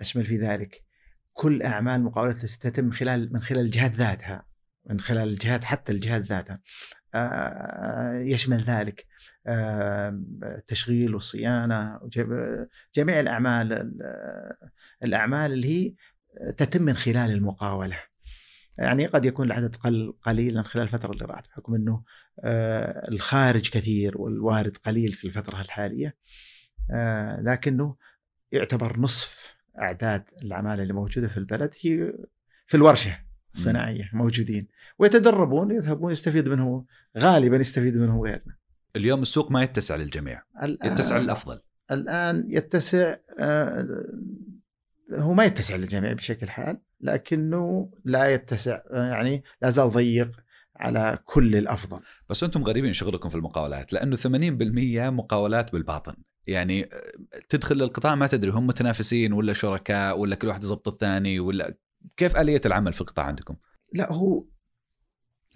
أشمل في ذلك كل أعمال المقاولات تتم خلال من خلال الجهات ذاتها من خلال الجهات حتى الجهات ذاتها. يشمل ذلك التشغيل والصيانه وجب- جميع الأعمال ال- الأعمال اللي هي تتم من خلال المقاولة. يعني قد يكون العدد قل قليلا خلال الفترة اللي راحت بحكم إنه آه، الخارج كثير والوارد قليل في الفترة الحالية. آه، لكنه يعتبر نصف أعداد العماله اللي موجودة في البلد هي في الورشة الصناعية موجودين. ويتدربون يذهبون يستفيد منه غالبا يستفيد منه غيرنا. اليوم السوق ما يتسع للجميع الآن يتسع للأفضل. الآن يتسع آه، هو ما يتسع للجميع بشكل حال لكنه لا يتسع آه، يعني لا زال ضيق على كل الأفضل. بس أنتم غريبين شغلكم في المقاولات لأنه 80% مقاولات بالباطن. يعني آه، تدخل للقطاع ما تدري هم متنافسين ولا شركاء ولا كل واحد يضبط الثاني ولا كيف آلية العمل في القطاع عندكم؟ لا هو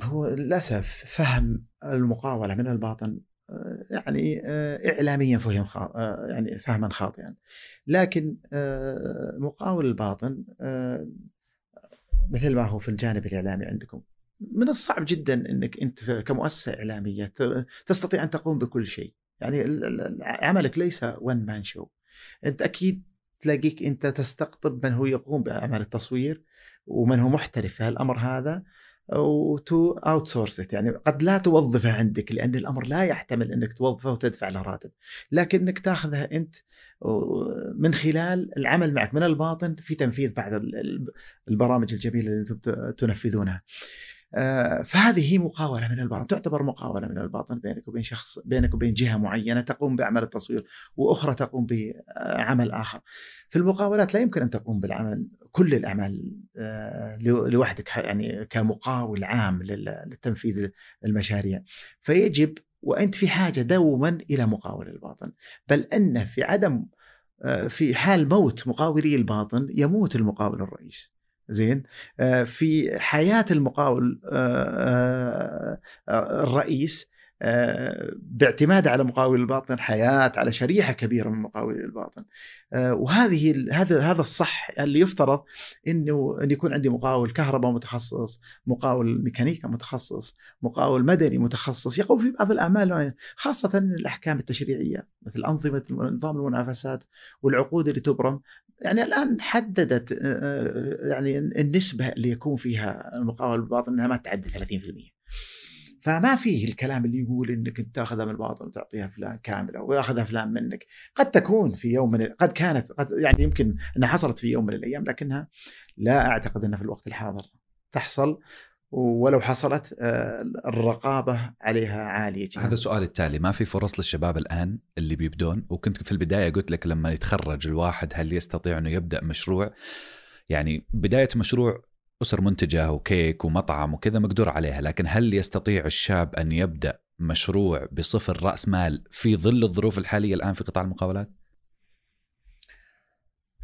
هو للأسف فهم المقاولة من الباطن آه، يعني آه، اعلاميا فهم آه، يعني فهما خاطئا. لكن مقاول الباطن مثل ما هو في الجانب الإعلامي عندكم من الصعب جدا إنك أنت كمؤسسة إعلامية تستطيع أن تقوم بكل شيء. يعني عملك ليس one man show أنت أكيد تلاقيك أنت تستقطب من هو يقوم باعمال التصوير ومن هو محترف في هالأمر هذا. وتو out يعني قد لا توظفه عندك لأن الأمر لا يحتمل إنك توظفه وتدفع له راتب. لكنك تاخذها أنت من خلال العمل معك من الباطن في تنفيذ بعض ال- ال- البرامج الجميلة اللي تنفذونها. فهذه هي مقاوله من الباطن تعتبر مقاوله من الباطن بينك وبين شخص بينك وبين جهة معينة تقوم باعمال التصوير وأخرى تقوم بعمل آخر. في المقاولات لا يمكن أن تقوم بالعمل كل الأعمال آه، لو- لوحدك يعني كمقاول عام لل- لتنفيذ المشاريع. فيجب وأنت في حاجة دوما إلى مقاول الباطن. بل أن في عدم آه، في حال موت مقاولي الباطن يموت المقاول الرئيس زين؟ آه، في حياة المقاول آه، آه، الرئيس آه، باعتماد على مقاول الباطن حياة على شريحة كبيرة من مقاولي الباطن. وهذه هذا هذا الصح اللي يفترض إنه إن يكون عندي مقاول كهرباء متخصص مقاول ميكانيكا متخصص مقاول مدني متخصص. يقوم في بعض الأعمال خاصة الأحكام التشريعية مثل أنظمة نظام المنافسات والعقود اللي تبرم. يعني الآن حددت يعني النسبة اللي يكون فيها المقاول بالباطن إنها ما تعدي 30% فما فيه الكلام اللي يقول إنك أنت تأخذها من الباطن وتعطيها فلان كامله وياخذها فلان منك. قد تكون في يوم من قد كانت قد يعني يمكن إنها حصلت في يوم من الأيام لكنها لا أعتقد إنها في الوقت الحاضر تحصل. ولو حصلت آه، الرقابة عليها عالية جدا. هذا السؤال التالي. ما في فرص للشباب الآن اللي بيبدون؟ وكنت في البداية قلت لك لما يتخرج الواحد هل يستطيع أنه يبدأ مشروع؟ يعني بداية مشروع أسر منتجة وكيك ومطعم وكذا مقدور عليها لكن هل يستطيع الشاب أن يبدأ مشروع بصفر رأس مال في ظل الظروف الحالية الآن في قطاع المقاولات؟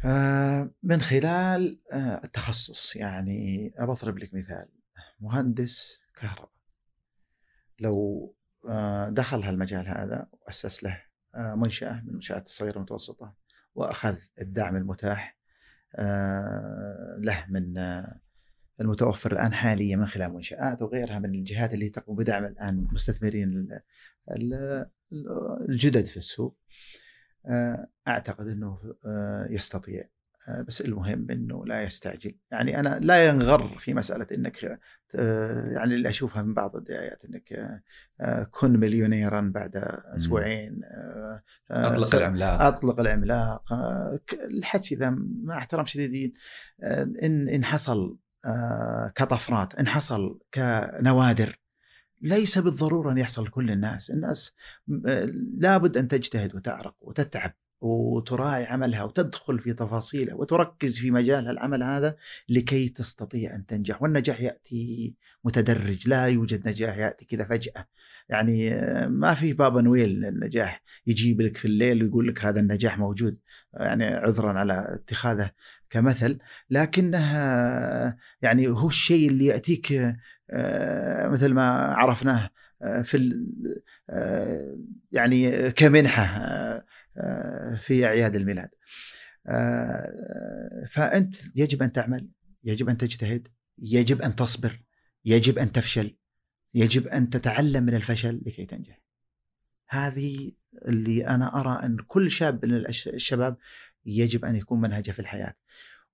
آه، من خلال آه، التخصص. يعني أضرب لك مثال. مهندس كهرباء. لو آه، دخل هالمجال هذا وأسس له آه، منشأة من المنشآت الصغيرة المتوسطة وأخذ الدعم المتاح آه، له من المتوفر الآن حاليا من خلال منشآت وغيرها من الجهات اللي تقوم بدعم الآن المستثمرين ال- ال- الجدد في السوق. أعتقد إنه يستطيع. بس المهم إنه لا يستعجل. يعني أنا لا ينغر في مسألة إنك آه، يعني اللي أشوفها من بعض الدعايات إنك آه، كن مليونيرا بعد أسبوعين أطلق العملاق. أطلق العملاق الحدث اذا مع احترام شديد إن إن حصل كطفرات إن حصل كنوادر ليس بالضرورة أن يحصل لكل الناس، الناس لابد أن تجتهد وتعرق وتتعب. وتراعي عملها وتدخل في تفاصيله وتركز في مجالها العمل هذا لكي تستطيع أن تنجح. والنجاح يأتي متدرج لا يوجد نجاح يأتي كذا فجأة. يعني ما في بابا نويل للنجاح يجيب لك في الليل ويقول لك هذا النجاح موجود يعني عذرا على اتخاذه كمثل. لكنها يعني هو الشيء اللي يأتيك آه، مثل ما عرفناه آه، في آه، يعني كمنحة في اعياد الميلاد. فأنت يجب أن تعمل، يجب أن تجتهد، يجب أن تصبر، يجب أن تفشل، يجب أن تتعلم من الفشل لكي تنجح. هذه اللي أنا أرى أن كل شاب من الشباب يجب أن يكون منهجه في الحياة.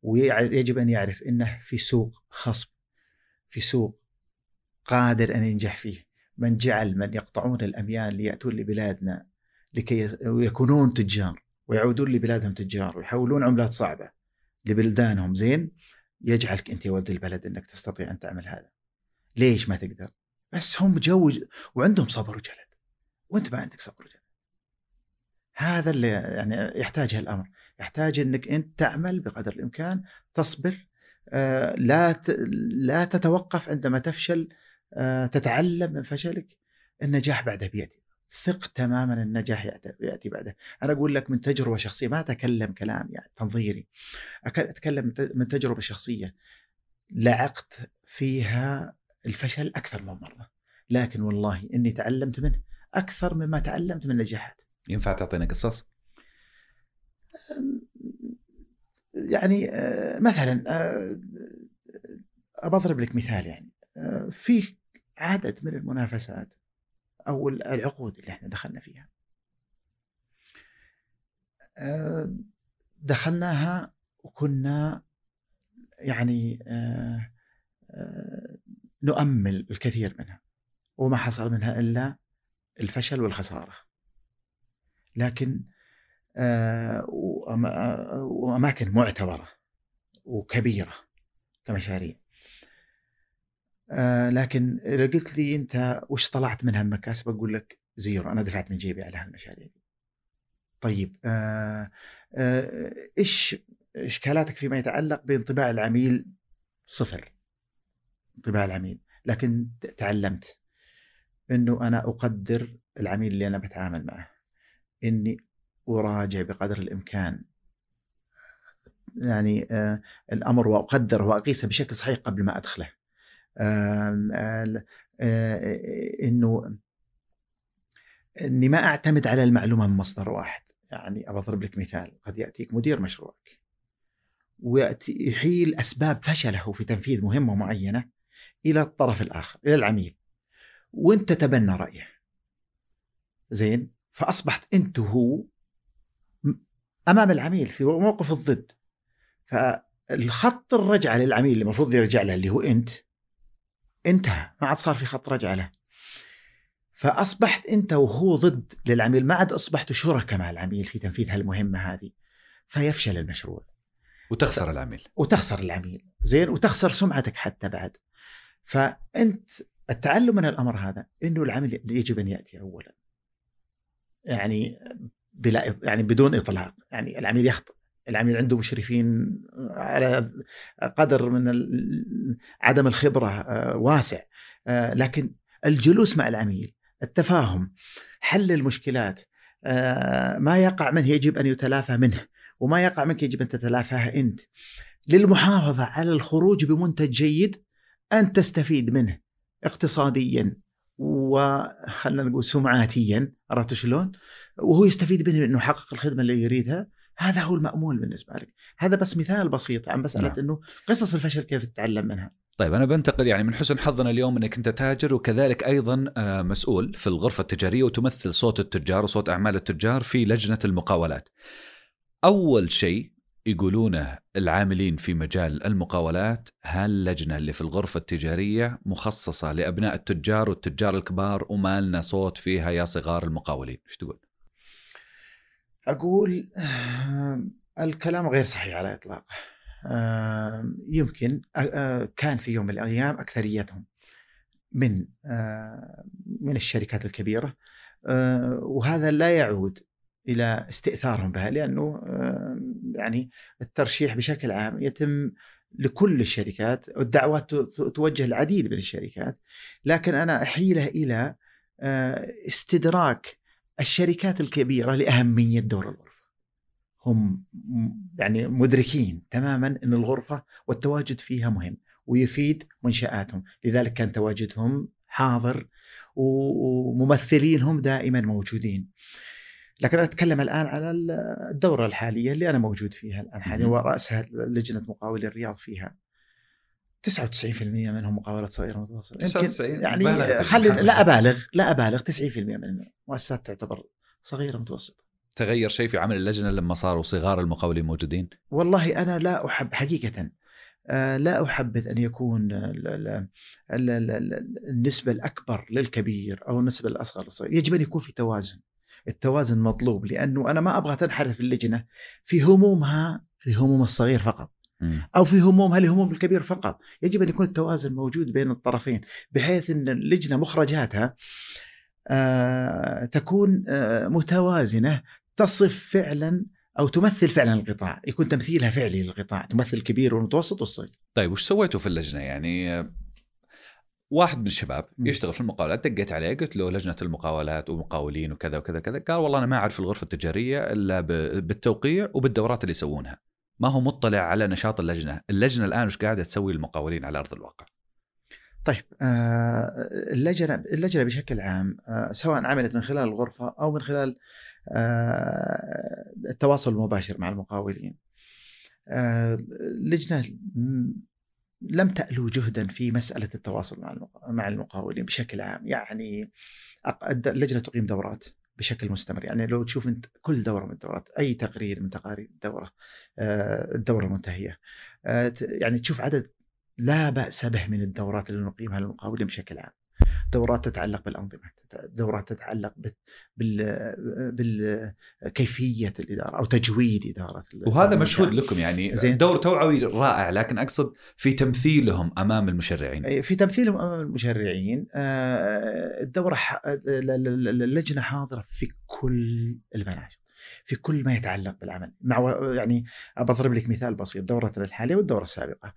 ويجب أن يعرف إنه في سوق خصب في سوق قادر أن ينجح فيه من جعل من يقطعون الأميال ليأتون لبلادنا لكي يكونون تجار ويعودون لبلادهم تجار ويحولون عملات صعبة لبلدانهم زين يجعلك أنت يا ولد البلد أنك تستطيع أن تعمل هذا. ليش ما تقدر؟ بس هم جو وعندهم صبر وجلد وأنت ما عندك صبر وجلد. هذا اللي يعني يحتاجه الأمر، يحتاج أنك أنت تعمل بقدر الإمكان تصبر آه، لا لا تتوقف عندما تفشل آه، تتعلم من فشلك النجاح بعده بياتي ثق تماما النجاح يأتي بعده. أنا أقول لك من تجربة شخصية ما أتكلم كلام يعني تنظيري. أتكلم من تجربة شخصية. لعقت فيها الفشل أكثر من مرة. لكن والله إني تعلمت منه أكثر مما تعلمت من النجاحات. ينفع تعطينا قصص؟ يعني آه، مثلا آه، أضرب لك مثال يعني. في عدد من المنافسات أو العقود اللي إحنا دخلنا فيها. آه، دخلناها وكنا يعني آه، آه، نؤمل الكثير منها وما حصل منها إلا الفشل والخسارة. لكن وأماكن معتبرة وكبيرة كمشاريع. آه لكن إذا قلت لي أنت وش طلعت منها المكاسب؟ أقول لك زيرو. أنا دفعت من جيبي على هالمشاريع دي. طيب آه آه إيش إشكالاتك فيما يتعلق بانطباع العميل صفر؟ انطباع العميل. لكن تعلمت إنه أنا أقدر العميل اللي أنا بتعامل معه. إني أراجع بقدر الإمكان. يعني آه الأمر واقدره وأقيسه بشكل صحيح قبل ما أدخله. إنه إني ما أعتمد على المعلومة من مصدر واحد. يعني أضرب لك مثال. قد يأتيك مدير مشروعك ويأتي يحيل أسباب فشله في تنفيذ مهمة معينة إلى الطرف الآخر إلى العميل وأنت تتبنى رأيه. زين؟ فأصبحت أنت وهو أمام العميل في موقف الضد. فالخط الرجعة للعميل اللي المفروض يرجع له اللي هو أنت انتهى ما عاد صار في خط رجعه له. فأصبحت أنت وهو ضد للعميل ما عاد اصبحتوا شركاء مع العميل في تنفيذ هالمهمة هذه. فيفشل المشروع. وتخسر العميل. وتخسر العميل. زين وتخسر سمعتك حتى بعد. فأنت التعلم من الأمر هذا إنه العمل يجب أن يأتي اولا. يعني بلا يعني بدون إطلاق. يعني العميل يخطئ. العميل عنده مشرفين على قدر من عدم الخبرة آه، واسع. آه، لكن الجلوس مع العميل التفاهم حل المشكلات آه، ما يقع منه يجب أن يتلافى منه وما يقع منك يجب أن تتلافاه أنت. للمحافظة على الخروج بمنتج جيد انت تستفيد منه اقتصاديا وخلنا نقول سمعاتيا عرفت شلون؟ وهو يستفيد منه انه يحقق الخدمة اللي يريدها. هذا هو المأمول بالنسبة لك هذا بس مثال بسيط عن مسألة نعم. أنه قصص الفشل كيف تتعلم منها طيب أنا بنتقل يعني من حسن حظنا اليوم إنك أنت تاجر وكذلك أيضا آه، مسؤول في الغرفة التجارية وتمثل صوت التجار وصوت أعمال التجار في لجنة المقاولات. أول شيء يقولونه العاملين في مجال المقاولات هاللجنة اللي في الغرفة التجارية مخصصة لأبناء التجار والتجار الكبار وما لنا صوت فيها يا صغار المقاولين إيش تقول؟ أقول الكلام غير صحيح على آه، يمكن كان في يوم من الأيام أكثريتهم من من الشركات الكبيرة وهذا لا يعود إلى استئثارهم بها لأنه يعني الترشيح بشكل عام يتم لكل الشركات والدعوات توجه العديد من الشركات لكن أنا أحيله إلى استدراك الشركات الكبيرة لأهمية دور الغرفة. هم يعني مدركين تماما إن الغرفة والتواجد فيها مهم ويفيد منشآتهم، لذلك كان تواجدهم حاضر وممثلينهم دائما موجودين. لكن أنا أتكلم الآن على الدورة الحالية اللي أنا موجود فيها الآن حاليا وراسها لجنة مقاولي الرياض فيها 99% منهم مقاولات صغيرة ومتوسطه 99 يعني خلي لا أبالغ لا أبالغ 90% من المؤسسات تعتبر صغيرة متوسطة تغير شيء في عمل اللجنة لما صاروا صغار المقاولين موجودين؟ والله أنا لا أحب حقيقة آه، لا احبذ أن يكون النسبة الأكبر للكبير أو النسبة الأصغر للصغير، يجب أن يكون في توازن. التوازن مطلوب لأنه أنا ما أبغى تنحرف اللجنة في همومها لهموم الصغير فقط. أو في همومها لهموم الكبير فقط؟ يجب أن يكون التوازن موجود بين الطرفين بحيث أن اللجنة مخرجاتها آه تكون آه متوازنة تصف فعلا أو تمثل فعلا القطاع يكون تمثيلها فعلي للقطاع تمثل الكبير والمتوسط والصغير. طيب وش سويتوا في اللجنة؟ يعني واحد من الشباب يشتغل في المقاولات دقيت عليه قلت له لجنة المقاولات ومقاولين وكذا وكذا كذا قال والله أنا ما أعرف الغرفة التجارية إلا بالتوقيع وبالدورات اللي يسوونها. ما هو مطلع على نشاط اللجنة، اللجنة الآن وش قاعدة تسوي للمقاولين على أرض الواقع؟ طيب آه اللجنة اللجنة بشكل عام آه سواء عملت من خلال الغرفة أو من خلال آه التواصل المباشر مع المقاولين. اللجنة لم تألو جهدا في مسألة التواصل مع المقاولين بشكل عام يعني اللجنة تقيم دورات بشكل مستمر. يعني لو تشوف أنت كل دورة من الدورات أي تقرير من تقارير الدورة آه، الدورة المنتهية آه، يعني تشوف عدد لا بأس به من الدورات اللي نقيمها للمقاولين بشكل عام. دورات تتعلق بالأنظمة دورات تتعلق بال بالكيفيه الإدارة أو تجويد إدارة وهذا مشهود لكم يعني زين. دور توعوي رائع لكن أقصد في تمثيلهم أمام المشرعين. في تمثيلهم أمام المشرعين. آه، الدورة اللجنة حاضرة في كل المناجم في كل ما يتعلق بالعمل. مع يعني بضرب لك مثال بسيط دورتنا الحالية والدورة السابقة.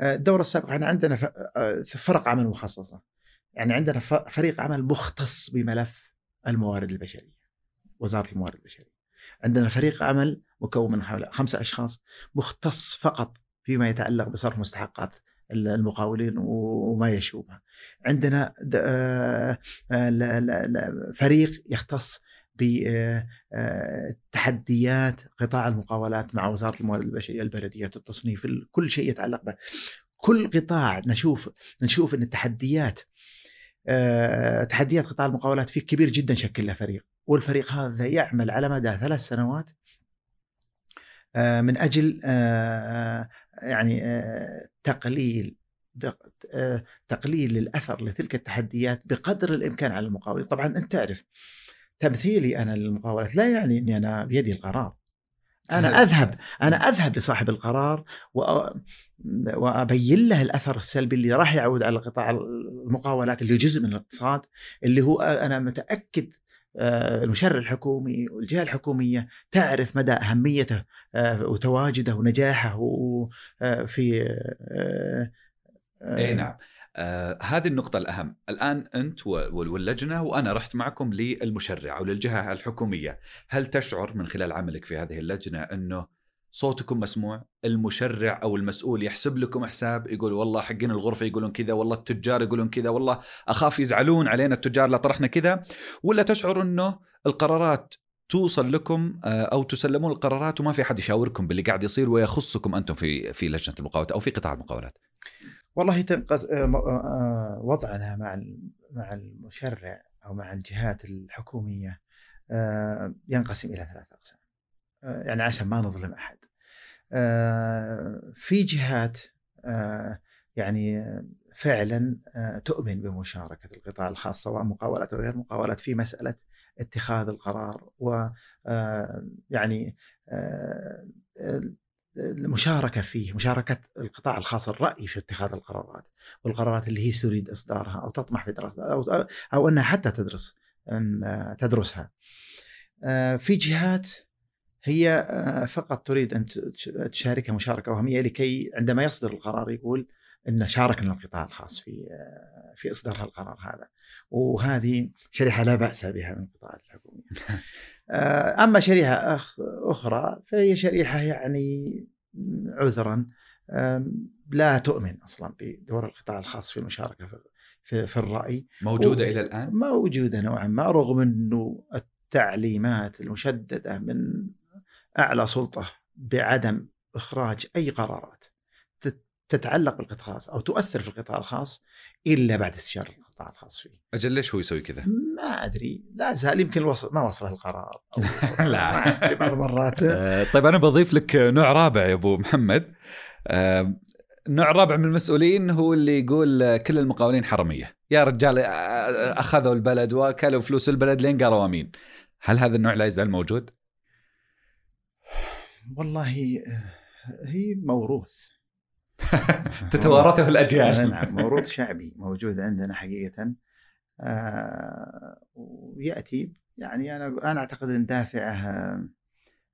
آه، الدورة السابقة إحنا عندنا آه، فرق عمل مخصصة. يعني عندنا فريق عمل مختص بملف الموارد البشرية وزارة الموارد البشرية. عندنا فريق عمل مكون من حوالي خمسة أشخاص مختص فقط فيما يتعلق بصرف مستحقات المقاولين وما يشوبها. عندنا آه، آه، فريق يختص بتحديات آه، قطاع المقاولات مع وزارة الموارد البشرية البلديات التصنيف كل شيء يتعلق به. كل قطاع نشوف نشوف إن التحديات تحديات قطاع المقاولات فيه كبير جدا شكل له فريق والفريق هذا يعمل على مدى ثلاث سنوات آه، من أجل آه، يعني تقليل تقليل الأثر لتلك التحديات بقدر الإمكان على المقاولين، طبعا أنت تعرف تمثيلي أنا للمقاولات لا يعني إني أنا بيدي القرار. أنا أذهب أنا أذهب لصاحب القرار وأبين له الأثر السلبي اللي راح يعود على قطاع المقاولات اللي جزء من الاقتصاد اللي هو أنا متأكد آه، المشرع الحكومي والجهة الحكومية تعرف مدى أهميته آه، وتواجده ونجاحه آه، في أي نعم. آه هذه النقطة الأهم. الآن أنت واللجنة وأنا رحت معكم للمشرع أو للجهة الحكومية. هل تشعر من خلال عملك في هذه اللجنة أنه صوتكم مسموع؟ المشرع أو المسؤول يحسب لكم حساب يقول والله حقين الغرفة يقولون كذا والله التجار يقولون كذا والله أخاف يزعلون علينا التجار لا طرحنا كذا؟ ولا تشعر أنه القرارات توصل لكم آه، أو تسلمون القرارات وما في أحد يشاوركم باللي قاعد يصير ويخصكم أنتم في في لجنة المقاولات أو في قطاع المقاولات؟ والله تنقص آه، آه، وضعنا مع مع المشرع أو مع الجهات الحكومية ينقسم إلى ثلاث أقسام. يعني عشان ما نظلم أحد. آه، في جهات آه، يعني فعلا آه، تؤمن بمشاركة القطاع الخاص سواء مقاولات أو غير مقاولات في مسألة اتخاذ القرار و يعني المشاركة فيه مشاركة القطاع الخاص الرأي في اتخاذ القرارات والقرارات اللي هي تريد إصدارها أو تطمح في دراستها أو, أو أنها حتى تدرس أن تدرسها. في جهات هي فقط تريد أن تشاركها مشاركة وهمية لكي عندما يصدر القرار يقول أن شاركنا القطاع الخاص في في إصدار القرار هذا. وهذه شريحة لا بأس بها من القطاعات الحكومية. آه، أما شريحة أخرى فهي شريحة يعني عذرا لا تؤمن أصلا بدور القطاع الخاص في المشاركة في, في الرأي موجودة و... إلى الآن؟ موجودة نوعا ما رغم إنه التعليمات المشددة من أعلى سلطة بعدم إخراج أي قرارات تتعلق بالقطاع الخاص أو تؤثر في القطاع الخاص إلا بعد استشارة القطاع الخاص فيه. أجل ليش هو يسوي كذا؟ ما أدري. لا زال يمكن وصل ما وصله القرار. لا. بعض المرات آه، طيب أنا بضيف لك نوع رابع يا أبو محمد. آه، نوع رابع من المسؤولين هو اللي يقول كل المقاولين حرميه يا رجال آه، أخذوا البلد وأكلوا فلوس البلد لين قالوا آمين. هل هذا النوع لا يزال موجود؟ والله هي موروث. تتوارثه في الأجيال. نعم موروث شعبي موجود عندنا حقيقة. آه ويأتي يعني أنا أنا أعتقد إن دافعه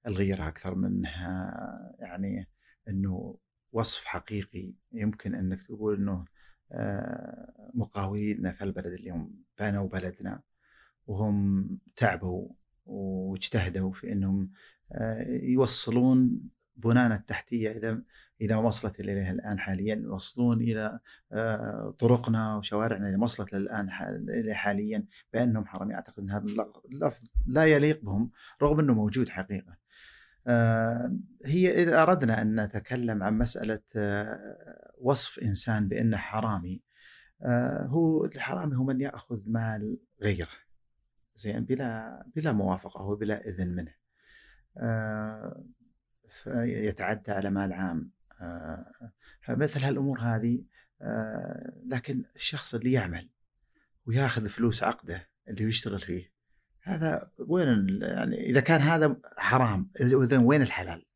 الغيره أكثر منها يعني إنه وصف حقيقي. يمكن إنك تقول إنه آه مقاولين في البلد اليوم بنوا بلدنا وهم تعبوا واجتهدوا في إنهم آه يوصلون بنانا التحتيه إلى ما وصلت اليه الآن حاليا يوصلون إلى آه، طرقنا وشوارعنا اللي وصلت الان حاليا بأنهم حرمي أعتقد إن هذا اللفظ لا يليق بهم رغم إنه موجود حقيقة. آه، هي إذا أردنا أن نتكلم عن مسألة آه، وصف إنسان بأنه حرامي هو الحرامي هو من يأخذ مال غيره زين بلا بلا موافقة وبلا إذن منه. يتعدى على مال عام آه، فمثل هالأمور هذه آه، لكن الشخص اللي يعمل وياخذ فلوس عقده اللي يشتغل فيه هذا وين يعني إذا كان هذا حرام اذا وين الحلال؟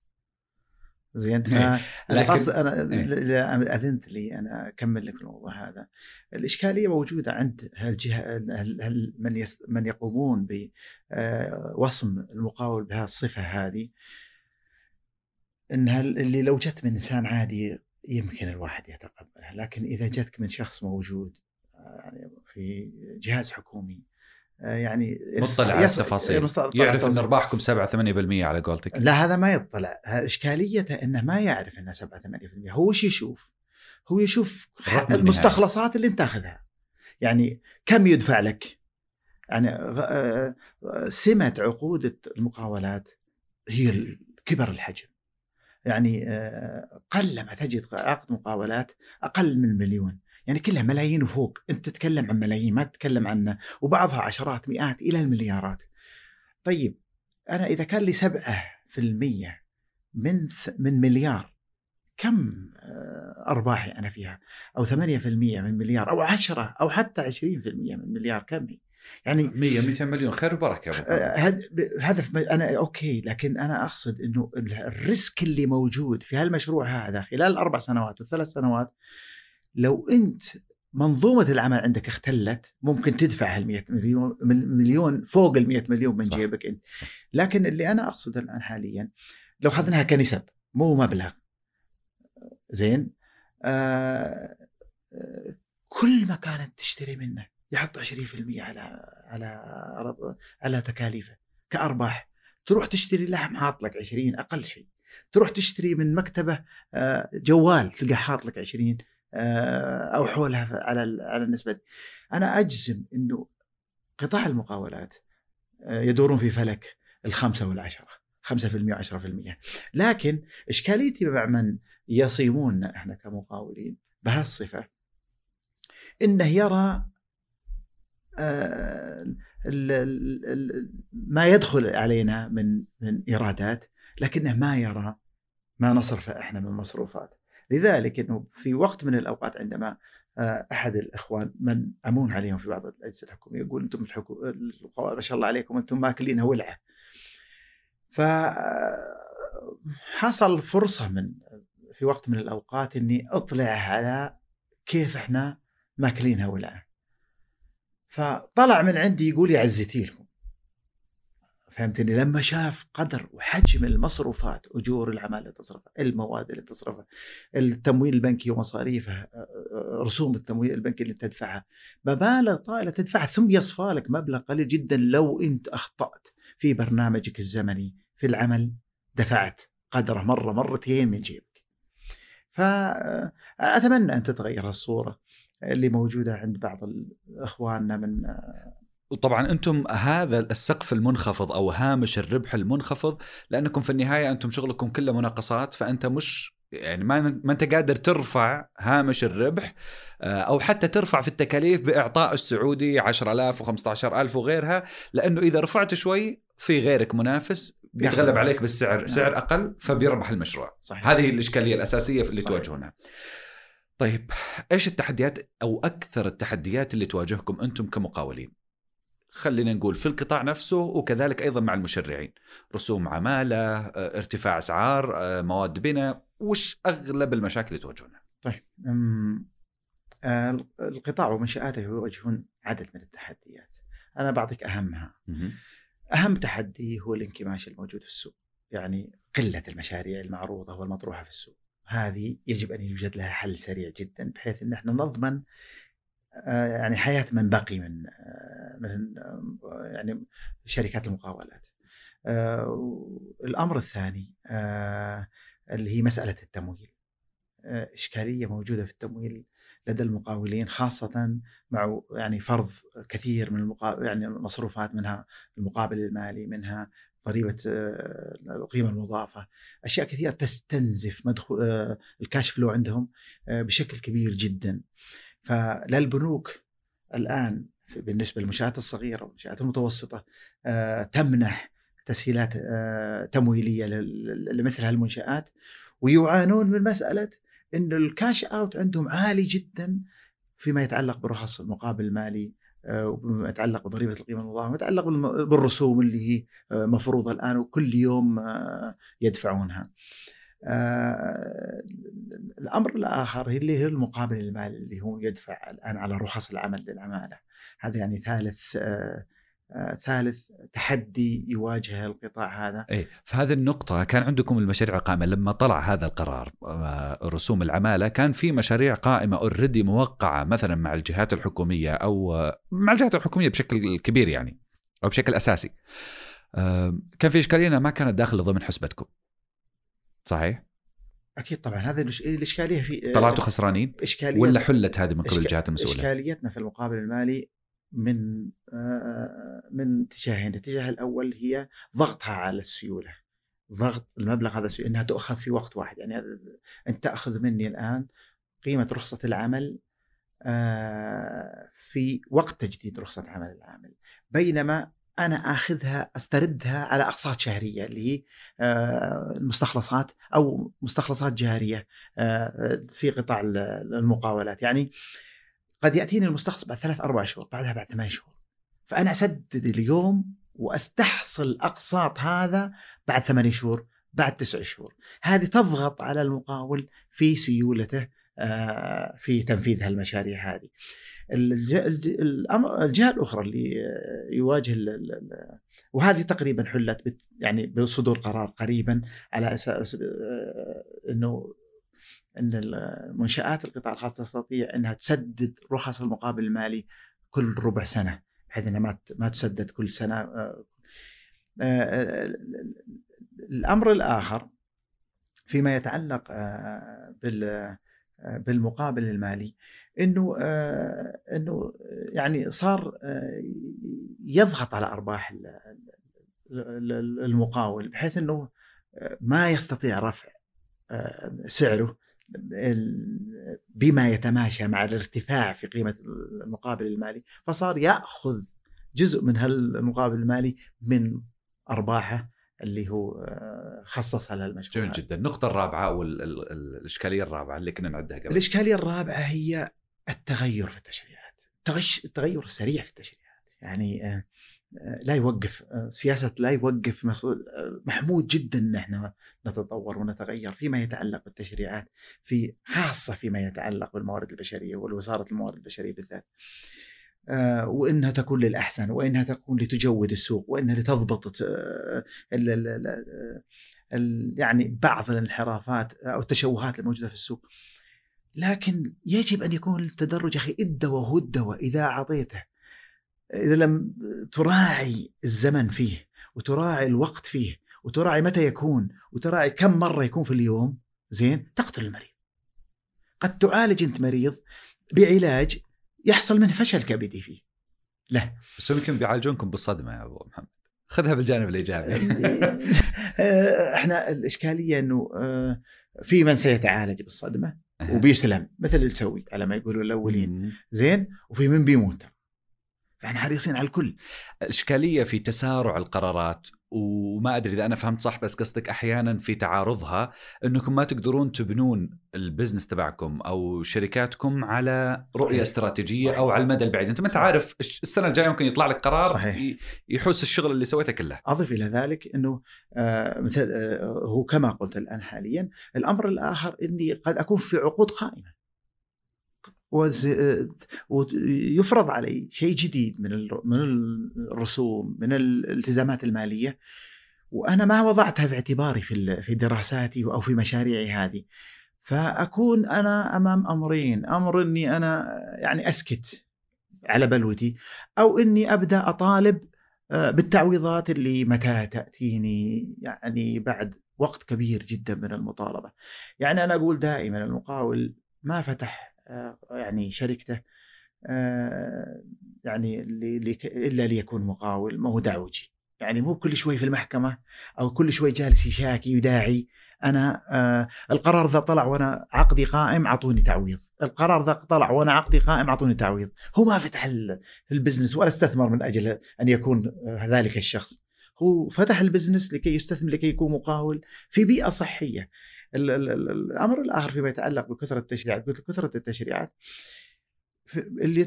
زين فالقصد أنا إيه. أذنت لي أنا أكمل لك الموضوع هذا الإشكالية موجودة عند هالجهه هل من يس من يقومون بوصم آه، المقاول بهذه الصفة هذه انها اللي لو جت من إنسان عادي يمكن الواحد يتقبلها لكن إذا جتك من شخص موجود آه، يعني في جهاز حكومي آه، يعني مطلع على التفاصيل. يعرف إن أرباحكم 7 8% على قولتك. لا هذا ما يطلع. اشكاليته إنه ما يعرف إنه 7 8% هو وش يشوف؟ هو يشوف المستخلصات اللي أنت تاخذها. يعني كم يدفع لك؟ يعني آه، سمة عقود المقاولات هي كبر الحجم. يعني آه، قلما تجد عقد مقاولات أقل من مليون. يعني كلها ملايين وفوق. أنت تتكلم عن ملايين ما تتكلم عن وبعضها عشرات مئات إلى المليارات. طيب أنا إذا كان لي 7% من من مليار كم آه، أرباحي أنا فيها؟ أو 8% من مليار أو 10 أو حتى 20% من مليار كم هي؟ يعني 100 200 مليون خير وبركة آه، هدف أنا okay لكن أنا أقصد إنه ال risk اللي موجود في هالمشروع هذا خلال الاربع سنوات والثلاث سنوات لو أنت منظومة العمل عندك اختلت ممكن تدفع هال 100 مليون مليون فوق ال 100 مليون من صح. جيبك أنت صح. لكن اللي أنا أقصده الآن حاليا لو أخذناها كنسب مو مبلغ زين آه كل ما كانت تشتري منه يحط 20% على على على تكاليفه. كأرباح. تروح تشتري لحم حاط لك 20 أقل شيء. تروح تشتري من مكتبة آه، جوال تلقى حاط لك 20 آه، أو حولها على على النسبة دي. أنا أجزم إنه قطاع المقاولات آه، يدورون في فلك الخمسة والعشرة. 5% و10% لكن إشكاليتي مع من يصيموننا إحنا كمقاولين بهالصفة إنه يرى ما يدخل علينا من من إيرادات لكنه ما يرى ما نصرفه إحنا من مصروفات. لذلك إنه في وقت من الأوقات عندما آه، أحد الإخوان من أمون عليهم في بعض الأجهزة الحكومية يقول أنتم الحكو... ما شاء الله عليكم أنتم ماكلينها ولعه ف حصل فرصة من في وقت من الأوقات إني أطلع على كيف إحنا ماكلينها ولعه فطلع من عندي يقول يعزتي لكم فهمتني؟ لما شاف قدر وحجم المصروفات أجور العماله اللي تصرفها المواد اللي تصرفها التمويل البنكي ومصاريفه رسوم التمويل البنكي اللي تدفعها مبالغ طائلة تدفعها ثم يصفى لك مبلغ قليل جدا لو إنت أخطأت في برنامجك الزمني في العمل. دفعت قدره مرة مرتين من جيبك. فاتمنى أن تتغير الصورة. اللي موجودة عند بعض اخواننا من وطبعا أنتم هذا السقف المنخفض أو هامش الربح المنخفض لأنكم في النهاية أنتم شغلكم كله مناقصات فأنت مش يعني ما ما أنت قادر ترفع هامش الربح آه، أو حتى ترفع في التكاليف بإعطاء السعودي 10000 و15000 وغيرها لأنه إذا رفعت شوي في غيرك منافس بيتغلب عليك بالسعر نعم. سعر أقل فبيربح المشروع صحيح. هذه الإشكالية الأساسية اللي تواجهونها طيب إيش التحديات أو أكثر التحديات اللي تواجهكم أنتم كمقاولين؟ خلينا نقول في القطاع نفسه وكذلك أيضا مع المشرعين. رسوم عمالة آه، ارتفاع أسعار آه، مواد بناء. وش أغلب المشاكل اللي تواجهونها؟ طيب القطاع ومنشآته يواجهون عدد من التحديات. أنا بعطيك أهمها. أهم تحدي هو الانكماش الموجود في السوق يعني قلة المشاريع المعروضة والمطروحة في السوق. هذه يجب أن يوجد لها حل سريع جدا بحيث إن إحنا نضمن آه، يعني حياة من بقي من آه، من آه، يعني شركات المقاولات. الأمر الثاني اللي هي مسألة التمويل. إشكالية موجودة في التمويل لدى المقاولين خاصة مع يعني فرض كثير من المقا... يعني المصروفات منها المقابل المالي منها ضريبه القيمة المضافه أشياء كثيرة تستنزف مدخول الكاش فلو عندهم بشكل كبير جدا. فللبنوك الآن بالنسبة للمنشآت الصغيرة والمنشآت المتوسطة آه، تمنح تسهيلات آه، تمويلية لمثل هالمنشآت. ويعانون من مسألة انه ال cash out عندهم عالي جدا فيما يتعلق برخص المقابل المالي. آه، وما يتعلق بضريبة القيمة المضافه، يتعلق بالرسوم اللي هي مفروضة الآن وكل يوم يدفعونها. آه الأمر الآخر اللي هو المقابل المالي اللي هو يدفع الآن على رخص العمل للعماله هذا يعني ثالث آه آه ثالث تحدي يواجهه القطاع هذا اي في هذه النقطة كان عندكم المشاريع القائمة لما طلع هذا القرار آه، رسوم العمالة كان في مشاريع قائمة اوريدي موقعة مثلا مع الجهات الحكومية أو آه، مع الجهات الحكومية بشكل كبير يعني أو بشكل أساسي آه، كان في إشكالية ما كانت داخلة ضمن حسبتكم صحيح؟ أكيد طبعا هذه الإشكالية في طلعتوا خسرانين؟ إشكالية ولا حلت هذه من قبل الجهات المسؤولة؟ إشكاليتنا في المقابل المالي من آه، من اتجاهين، الاتجاه الأول هي ضغطها على السيولة. ضغط المبلغ هذا السيولة إنها تؤخذ في وقت واحد، يعني أنت تأخذ مني الآن قيمة رخصة العمل آه، في وقت تجديد رخصة عمل العامل، بينما أنا آخذها أستردها على أقساط شهرية اللي هي آه، المستخلصات أو مستخلصات جارية آه، في قطاع المقاولات. يعني قد يأتيني المستخلص بعد ثلاث أربع شهور بعدها بعد ثمان شهور. فأنا أسدد اليوم وأستحصل أقساط هذا بعد ثمانية شهور بعد تسع شهور. هذه تضغط على المقاول في سيولته آه، في تنفيذ هالمشاريع هذه. الجهة الأخرى اللي يواجه وهذه تقريبا حلت يعني بصدور قرار قريبا على أساس آه، إنه إن منشآت القطاع الخاص تستطيع إنها تسدد رخص المقابل المالي كل ربع سنة بحيث إنها ما ما تسدد كل سنة آه، آه، الأمر الآخر فيما يتعلق بال بالمقابل المالي إنه آه، إنه يعني صار آه، يضغط على أرباح المقاول بحيث إنه آه، ما يستطيع رفع سعره بما يتماشى مع الارتفاع في قيمة المقابل المالي فصار يأخذ جزء من هالمقابل المالي من أرباحه اللي هو آه، خصصها للمشروع جميل جدا. النقطة الرابعة أو ال- ال- ال- الإشكالية الرابعة اللي كنا نعدها قبل. الإشكالية الرابعة هي التغير في التشريعات. التغير السريع في التشريعات. يعني آه، لا يوقف آه، سياسة لا يوقف آه، محمود جدا أن إحنا نتطور ونتغير فيما يتعلق بالتشريعات في خاصة فيما يتعلق بالموارد البشرية والوزارة الموارد البشرية بالذات. آه، وإنها تكون للأحسن وإنها تكون لتجود السوق وإنها لتضبط آه، ال- ال- ال- ال- يعني بعض الانحرافات أو التشوهات الموجودة في السوق. لكن يجب أن يكون التدرج أخي هو الدواء اذا اعطيته إذا لم تراعي الزمن فيه وتراعي الوقت فيه وتراعي متى يكون وتراعي كم مرة يكون في اليوم زين تقتل المريض. قد تعالج أنت مريض بعلاج يحصل منه فشل كبدي فيه. له بس يمكن بيعالجونكم بالصدمة يا أبو محمد. خذها بالجانب الإيجابي. آه، إحنا الإشكالية إنه آه، في من سيتعالج بالصدمة وبيسلم مثل اللي تسوي على ما يقولوا الأولين. زين؟ وفي من بيموت. فاحنا حريصين على الكل الإشكالية في تسارع القرارات وما أدري إذا أنا فهمت صح بس قصدك أحيانا في تعارضها أنكم ما تقدرون تبنون البزنس تبعكم أو شركاتكم على رؤية صحيح. استراتيجية صحيح. أو على المدى البعيد أنت ما صحيح. عارف السنة الجاية ممكن يطلع لك قرار صحيح. يحوس الشغل اللي سويته كله أضف إلى ذلك إنه آه، مثل آه، هو كما قلت الآن حاليا الأمر الآخر إني قد أكون في عقود قائمة ويفرض علي شيء جديد من من الرسوم من الالتزامات المالية. وأنا ما وضعتها في اعتباري في في دراساتي أو في مشاريعي هذه. فأكون أنا أمام أمرين. أمر إني أنا يعني أسكت على بلوتي أو إني أبدأ أطالب آه، بالتعويضات اللي متى تأتيني يعني بعد وقت كبير جدا من المطالبة. يعني أنا أقول دائما المقاول ما فتح آه، يعني شركته آه، يعني اللي- إلا ليكون مقاول ما هو دعوجي. يعني مو كل شوي في المحكمة أو كل شوي جالس يشاكي ويداعي أنا آه القرار ذا طلع وأنا عقدي قائم أعطوني تعويض، القرار ذا طلع وأنا عقدي قائم أعطوني تعويض، هو ما فتح ال- ال business ولا استثمر من أجل أن يكون آه، ذلك الشخص. هو فتح ال business لكي يستثمر لكي يكون مقاول في بيئة صحية. ال- ال- ال- الأمر الآخر فيما يتعلق بكثرة التشريعات، قلت كثره التشريعات اللي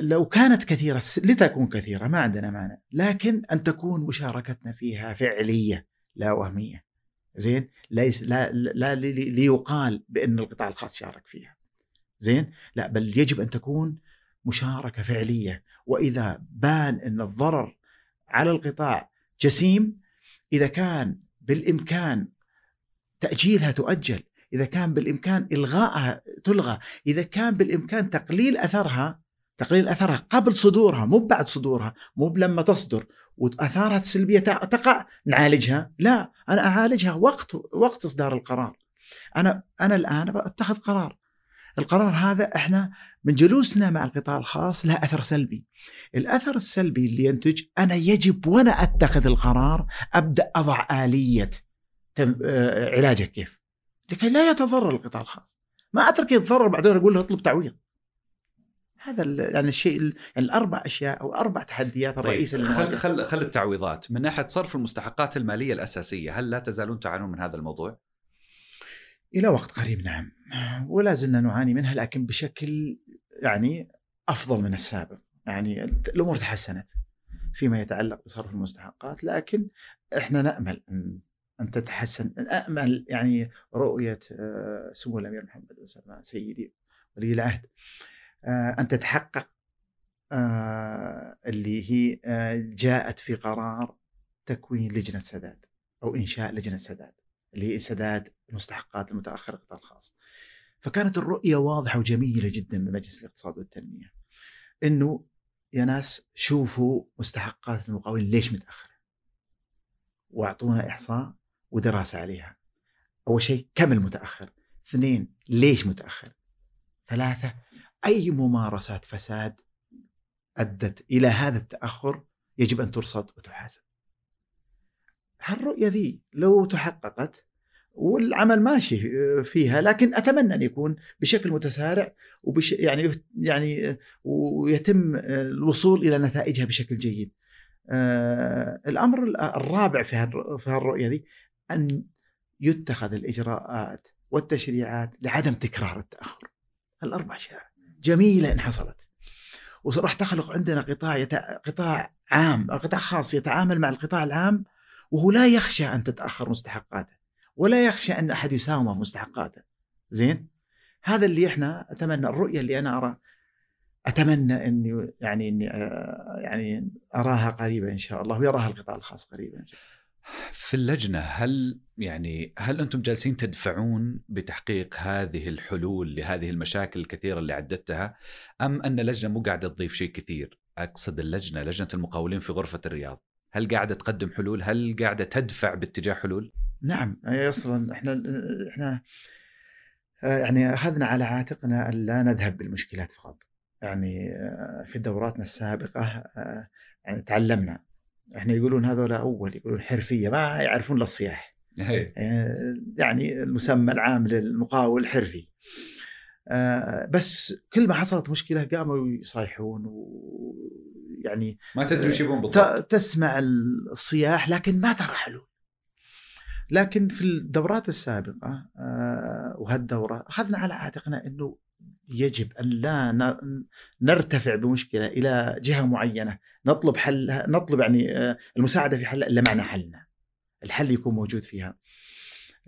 لو كانت كثيرة لتكون كثيرة ما عندنا مانع، لكن أن تكون مشاركتنا فيها فعلية لا وهمية. زين؟ ليس لا لا لي- ليقال بأن القطاع الخاص شارك فيها. زين؟ لا بل يجب أن تكون مشاركة فعلية وإذا بان أن الضرر على القطاع جسيم إذا كان بالإمكان تأجيلها تؤجل. إذا كان بالإمكان الغائها تلغى. إذا كان بالإمكان تقليل أثرها تقليل أثرها قبل صدورها مو بعد صدورها مو لما تصدر وأثارها السلبية تع- تقع نعالجها. لا أنا أعالجها وقت وقت إصدار القرار. أنا أنا الآن أتخذ قرار. القرار هذا إحنا من جلوسنا مع القطاع الخاص له أثر سلبي. الأثر السلبي اللي ينتج أنا يجب وأنا أتخذ القرار أبدأ أضع آلية علاجه كيف؟ لكي لا يتضرر القطاع الخاص. ما أترك يتضرر بعدين أقول له اطلب تعويض. هذا يعني الشيء ال- يعني الأربع أشياء أو أربع تحديات الرئيسيه طيب خل. خل خل التعويضات من ناحية صرف المستحقات المالية الأساسية هل لا تزالون تعانون من هذا الموضوع؟ إلى وقت قريب نعم ولا زلنا نعاني منها لكن بشكل يعني أفضل من السابق يعني الأمور تحسنت فيما يتعلق بصرف المستحقات لكن إحنا نأمل أن أن تتحسن نامل يعني رؤية آه، سمو الأمير محمد بن سلمان سيدي ولي العهد آه، أن تتحقق آه، اللي هي جاءت في قرار تكوين لجنة سداد أو إنشاء لجنة سداد اللي هي سداد المستحقات المتأخرة القطاع الخاص. فكانت الرؤية واضحة وجميلة جدا من مجلس الاقتصاد والتنمية. إنه يا ناس شوفوا مستحقات المقاولين ليش متأخرة. وأعطونا إحصاء ودراسة عليها. أول شيء كم المتأخر؟ اثنين ليش متأخر؟ ثلاثة أي ممارسات فساد أدت إلى هذا التأخر يجب أن ترصد وتحاسب. هالرؤية ذي لو تحققت والعمل ماشي فيها لكن أتمنى أن يكون بشكل متسارع وبش يعني يعني ويتم الوصول إلى نتائجها بشكل جيد. آه الأمر الرابع في في هالرؤية دي أن يتخذ الإجراءات والتشريعات لعدم تكرار التأخر. الأربع اشياء جميلة إن حصلت. وراح تخلق عندنا قطاع يتع... قطاع عام قطاع خاص يتعامل مع القطاع العام وهو لا يخشى أن تتأخر مستحقاته ولا يخشى أن أحد يساومه مستحقاته. زين؟ هذا اللي إحنا أتمنى الرؤية اللي أنا أرى أتمنى إني يعني إني آه، يعني أراها قريبة إن شاء الله ويراها القطاع الخاص قريبا إن شاء الله. في اللجنة هل يعني هل أنتم جالسين تدفعون بتحقيق هذه الحلول لهذه المشاكل الكثيرة اللي عددتها أم أن اللجنة مو قاعدة تضيف شيء كثير؟ أقصد اللجنة لجنة المقاولين في غرفة الرياض هل قاعدة تقدم حلول؟ هل قاعدة تدفع باتجاه حلول؟ نعم أصلا إحنا إحنا يعني أخذنا على عاتقنا أن لا نذهب بالمشكلات فقط. يعني آه، في دوراتنا السابقة آه، يعني تعلمنا إحنا يقولون هذول أول يقولون حرفية ما يعرفون الا الصياح. إيه. يعني المسمى العام للمقاول حرفي آه، بس كل ما حصلت مشكلة قاموا يصيحون ويعني ما تدري وش يبون ت- بالضبط تسمع الصياح لكن ما ترى حلول لكن في الدورات السابقة آه، وهالدورة أخذنا على عاتقنا إنه يجب أن لا نرتفع بمشكلة إلى جهة معينة. نطلب حلها نطلب يعني آه، المساعدة في حلها إلا معنى حلنا. الحل يكون موجود فيها.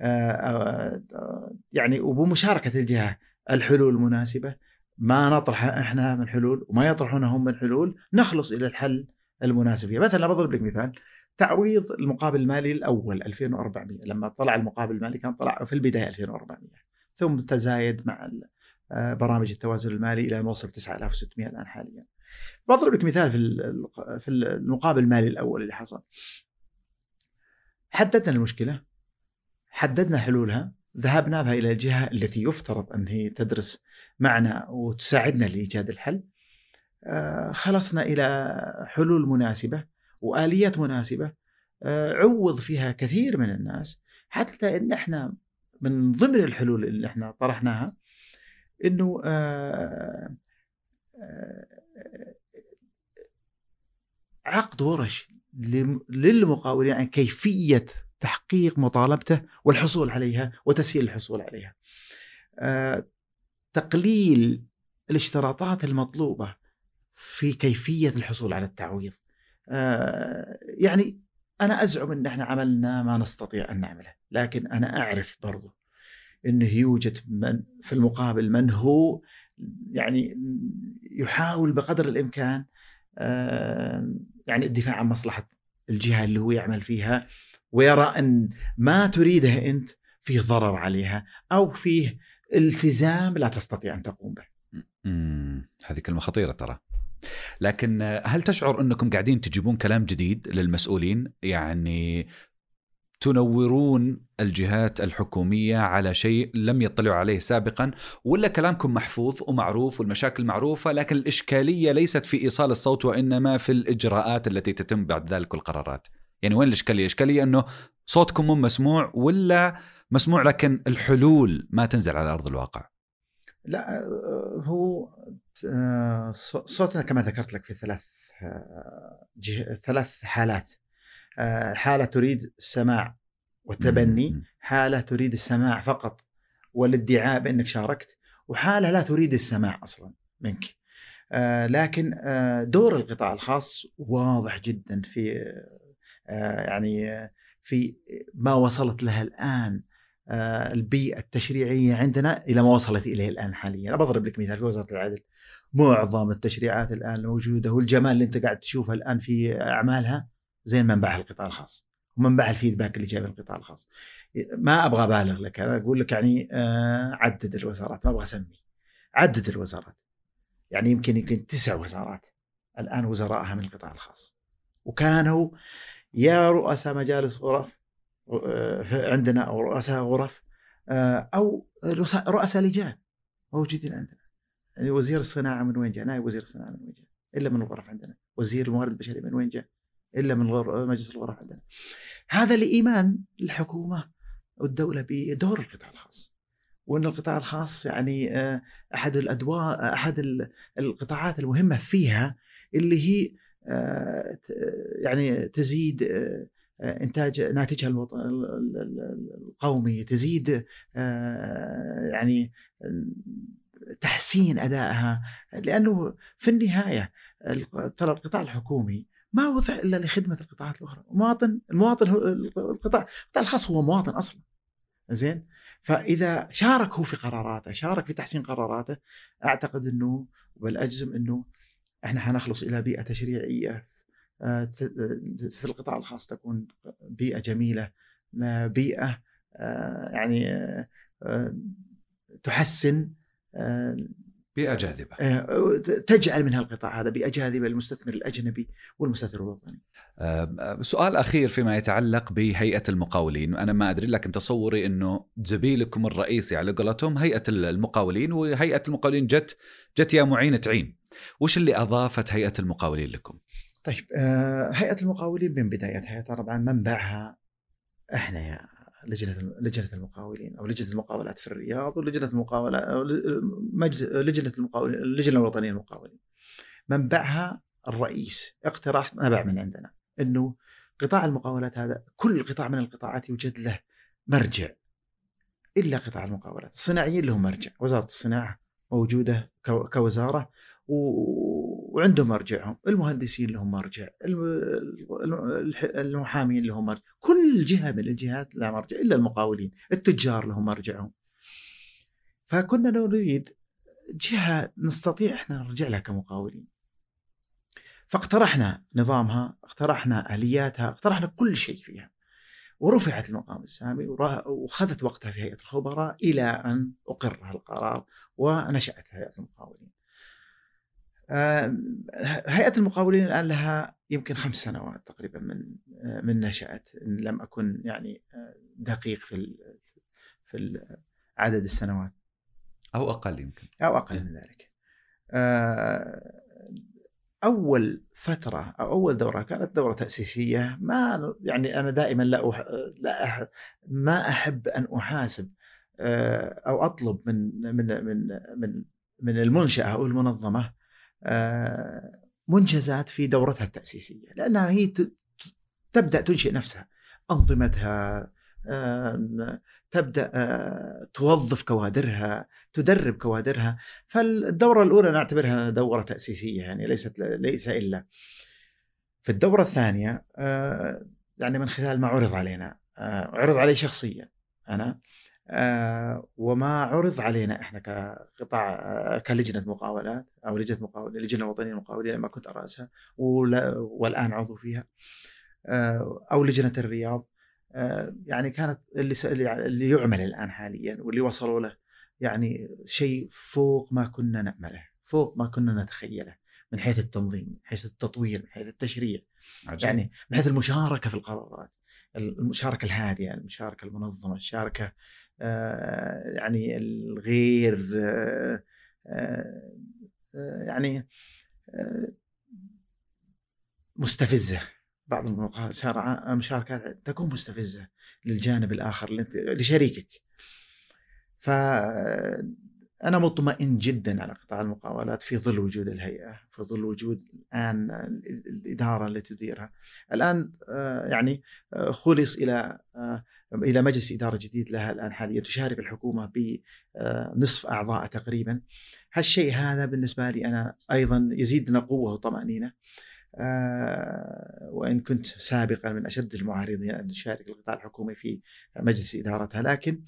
آه، آه، يعني وبمشاركة الجهة الحلول المناسبه ما نطرح إحنا من حلول وما يطرحون هم من حلول نخلص إلى الحل المناسب. فيها مثلا بضرب لك مثال. تعويض المقابل المالي الأول 2400 لما طلع المقابل المالي كان طلع في البداية 2400 ثم تزايد مع برامج التوازن المالي إلى أن وصل 9600 الآن حاليا. بضرب لك مثال في في المقابل المالي الأول اللي حصل. حددنا المشكلة حددنا حلولها ذهبنا بها إلى الجهة التي يفترض أن هي تدرس معنا وتساعدنا لإيجاد الحل. آه، خلصنا إلى حلول مناسبة وآليات مناسبة آه، عوض فيها كثير من الناس حتى إن إحنا من ضمن الحلول اللي إحنا طرحناها إنه آه، آه، عقد ورش لم- للمقاولين عن كيفية تحقيق مطالبته والحصول عليها وتسهيل الحصول عليها. آه، تقليل الاشتراطات المطلوبة في كيفية الحصول على التعويض. يعني أنا أزعم إن إحنا عملنا ما نستطيع أن نعمله، لكن أنا أعرف برضو إنه يوجد من في المقابل من هو يعني يحاول بقدر الإمكان يعني الدفاع عن مصلحة الجهة اللي هو يعمل فيها ويرى أن ما تريده أنت فيه ضرر عليها أو فيه التزام لا تستطيع أن تقوم به. هذه كلمة خطيرة ترى. لكن هل تشعر أنكم قاعدين تجيبون كلام جديد للمسؤولين؟ يعني تنورون الجهات الحكومية على شيء لم يطلعوا عليه سابقا ولا كلامكم محفوظ ومعروف والمشاكل معروفة لكن الإشكالية ليست في إيصال الصوت وإنما في الإجراءات التي تتم بعد ذلك والقرارات يعني وين الإشكالية؟ الإشكالية أنه صوتكم مو مسموع ولا مسموع لكن الحلول ما تنزل على أرض الواقع. لا هو آه، صوتنا كما ذكرت لك في ثلاث آه، ثلاث حالات. آه، حالة تريد السماع والتبني مم. حالة تريد السماع فقط والادعاء بأنك شاركت وحالة لا تريد السماع أصلا منك. آه، لكن آه، دور القطاع الخاص واضح جدا في يعني في ما وصلت لها الآن آه، البيئة التشريعية عندنا إلى ما وصلت إليه الآن حاليا، أنا بضرب لك مثال في وزارة العدل. معظم التشريعات الآن الموجودة والجمال اللي أنت قاعد تشوفه الآن في أعمالها زي منبعها القطاع الخاص ومنبعها الفيدباك اللي جاي من القطاع الخاص. ما أبغى أبالغ لك أنا أقول لك يعني آه، عدد الوزارات ما أبغى أسمي عدد الوزارات يعني يمكن يمكن تسع وزارات الآن وزرائها من القطاع الخاص وكانوا يا رؤساء مجالس غرف آه، عندنا أو رؤساء غرف آه، أو رؤساء لجان موجودين عندنا يعني وزير الصناعة من وين جاء؟ نائب وزير الصناعة من وين جاء؟ إلا من الغرف عندنا، وزير الموارد البشرية من وين جاء؟ إلا من الغر- مجلس الغرف عندنا. هذا لإيمان الحكومة والدولة بدور القطاع الخاص. وأن القطاع الخاص يعني آه، أحد الادوار أحد ال- القطاعات المهمة فيها اللي هي آه، يعني تزيد آه، إنتاج ناتجها القومي تزيد يعني تحسين أدائها لأنه في النهاية ال- ترى القطاع الحكومي ما وضع إلا لخدمة القطاعات الأخرى، مواطن المواطن هو القطاع القطاع الخاص هو مواطن أصلا. زين؟ فإذا شارك هو في قراراته، شارك في تحسين قراراته، أعتقد إنه بل أجزم إنه إحنا حنخلص إلى بيئة تشريعية آه، في القطاع الخاص تكون بيئة جميلة آه، بيئة آه، يعني تحسن آه، بيئه جاذبه آه، تجعل من هالقطاع هذا بيئه جاذبه للمستثمر الأجنبي والمستثمر الوطني. آه، سؤال أخير فيما يتعلق بهيئة المقاولين. أنا ما أدري لكن تصوري إنه زميلكم الرئيسي على قولتهم هيئة المقاولين وهيئة المقاولين جت جت يا معين تعين. وش اللي أضافت هيئة المقاولين لكم؟ طيب آه، هيئة المقاولين من بدايتها طبعا منبعها إحنا يا لجنة لجنة المقاولين أو لجنة المقاولات في الرياض ولجنة المقاولات مجلس لجنة المقاولين اللجنة الوطنية للمقاولين. منبعها الرئيس اقتراح نبع من عندنا إنه قطاع المقاولات هذا كل قطاع من القطاعات يوجد له مرجع إلا قطاع المقاولات، الصناعيين لهم مرجع، وزارة الصناعة موجودة كو- كوزارة وعندهم مرجعهم، المهندسين لهم مرجع، الم- الم- المحامين لهم مرجع، كل جهة من الجهات لها مرجع إلا المقاولين، التجار لهم مرجعهم. فكنا نريد جهة نستطيع إحنا نرجع لها كمقاولين. فاقترحنا نظامها، اقترحنا آلياتها، اقترحنا كل شيء فيها. ورفعت المقام السامي وخذت وقتها في هيئة الخبراء إلى أن اقر القرار ونشأت هيئة المقاولين. آه، هيئة المقاولين الآن لها يمكن خمس سنوات تقريبا من من نشأت. إن لم أكن يعني آه، دقيق في في عدد السنوات. أو أقل يمكن. أو أقل من ذلك. آه، أول فترة أو أول دورة كانت دورة تأسيسية. ما يعني أنا دائما لا أح لا أح ما أحب أن أحاسب آه، أو أطلب من من من من من المنشأة أو المنظمة. آه، منجزات في دورتها التأسيسية لأنها هي ت- تبدأ تنشئ نفسها. تبدأ آه، توظف كوادرها تدرب كوادرها. فالدورة الأولى نعتبرها دورة تأسيسية يعني ليست ليس إلا. في الدورة الثانية آه، يعني من خلال ما عرض علينا عرض علي شخصيا آه، وما عرض علينا إحنا كقطاع آه، كلجنة مقاولات أو لجنة مقاولين اللجنه الوطنيه للمقاولين لما كنت أرأسها والآن عضو فيها آه، أو لجنة الرياض آه، يعني كانت اللي اللي يعمل الآن حاليا واللي وصلوا له يعني شيء فوق ما كنا نامله فوق ما كنا نتخيله من حيث التنظيم من حيث التطوير من حيث التشريع عجيب. يعني من حيث المشاركة في القرارات المشاركة الهادئة المشاركة المنظمة الشاركه آه، يعني الغير آه، آه، آه، يعني آه، مستفزة. بعض المشاركات تكون مستفزة للجانب الآخر لشريكك. ف أنا مطمئن جدا على قطاع المقاولات في ظل وجود الهيئة في ظل وجود الآن الإدارة التي تديرها. الآن آه، يعني آه، خلص إلى آه، إلى مجلس إدارة جديد لها الآن حاليا تشارك الحكومة بنصف اعضاء تقريبا. هالشيء هذا بالنسبة لي أنا أيضا يزيدنا قوة وطمأنينة. آه، وإن كنت سابقا من أشد المعارضين أن تشارك القطاع الحكومي في مجلس إدارتها. لكن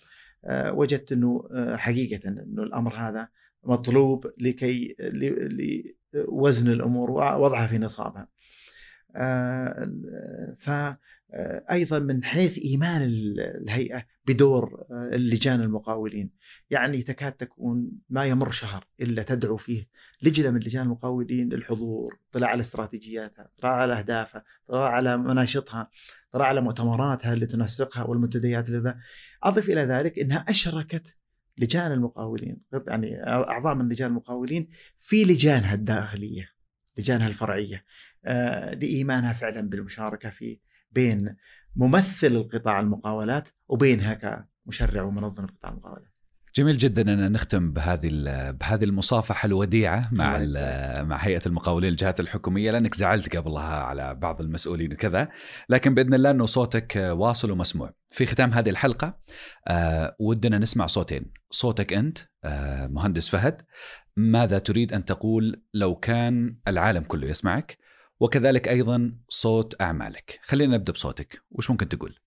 آه، وجدت إنه آه، حقيقة إنه الأمر هذا مطلوب لكي لوزن الأمور ووضعها في نصابها. فايضا من حيث إيمان ال- الهيئة بدور آه، اللجان المقاولين يعني تكاد تكون ما يمر شهر إلا تدعو فيه لجنة من لجان المقاولين للحضور، اطلاع على استراتيجياتها، اطلاع على أهدافها، اطلاع على مناشطها، اطلاع على مؤتمراتها اللي تنسقها والمنتديات اللي. أضف إلى ذلك إنها أشركت لجان المقاولين يعني أعضاء من لجان المقاولين في لجانها الداخلية لجانها الفرعية آه، لإيمانها فعلا بالمشاركة في بين ممثل القطاع المقاولات وبينها كمشرع ومنظم القطاع المقاولات. جميل جدا أن نختم بهذه بهذه المصافحة الوديعة مع. مع هيئة المقاولين الجهات الحكومية لأنك زعلت قبلها على بعض المسؤولين وكذا لكن بإذن الله أنه صوتك واصل ومسموع. في ختام هذه الحلقة آه ودنا نسمع صوتين، صوتك أنت آه مهندس فهد ماذا تريد أن تقول لو كان العالم كله يسمعك؟ وكذلك أيضا صوت أعمالك. خلينا نبدأ بصوتك، وش ممكن تقول؟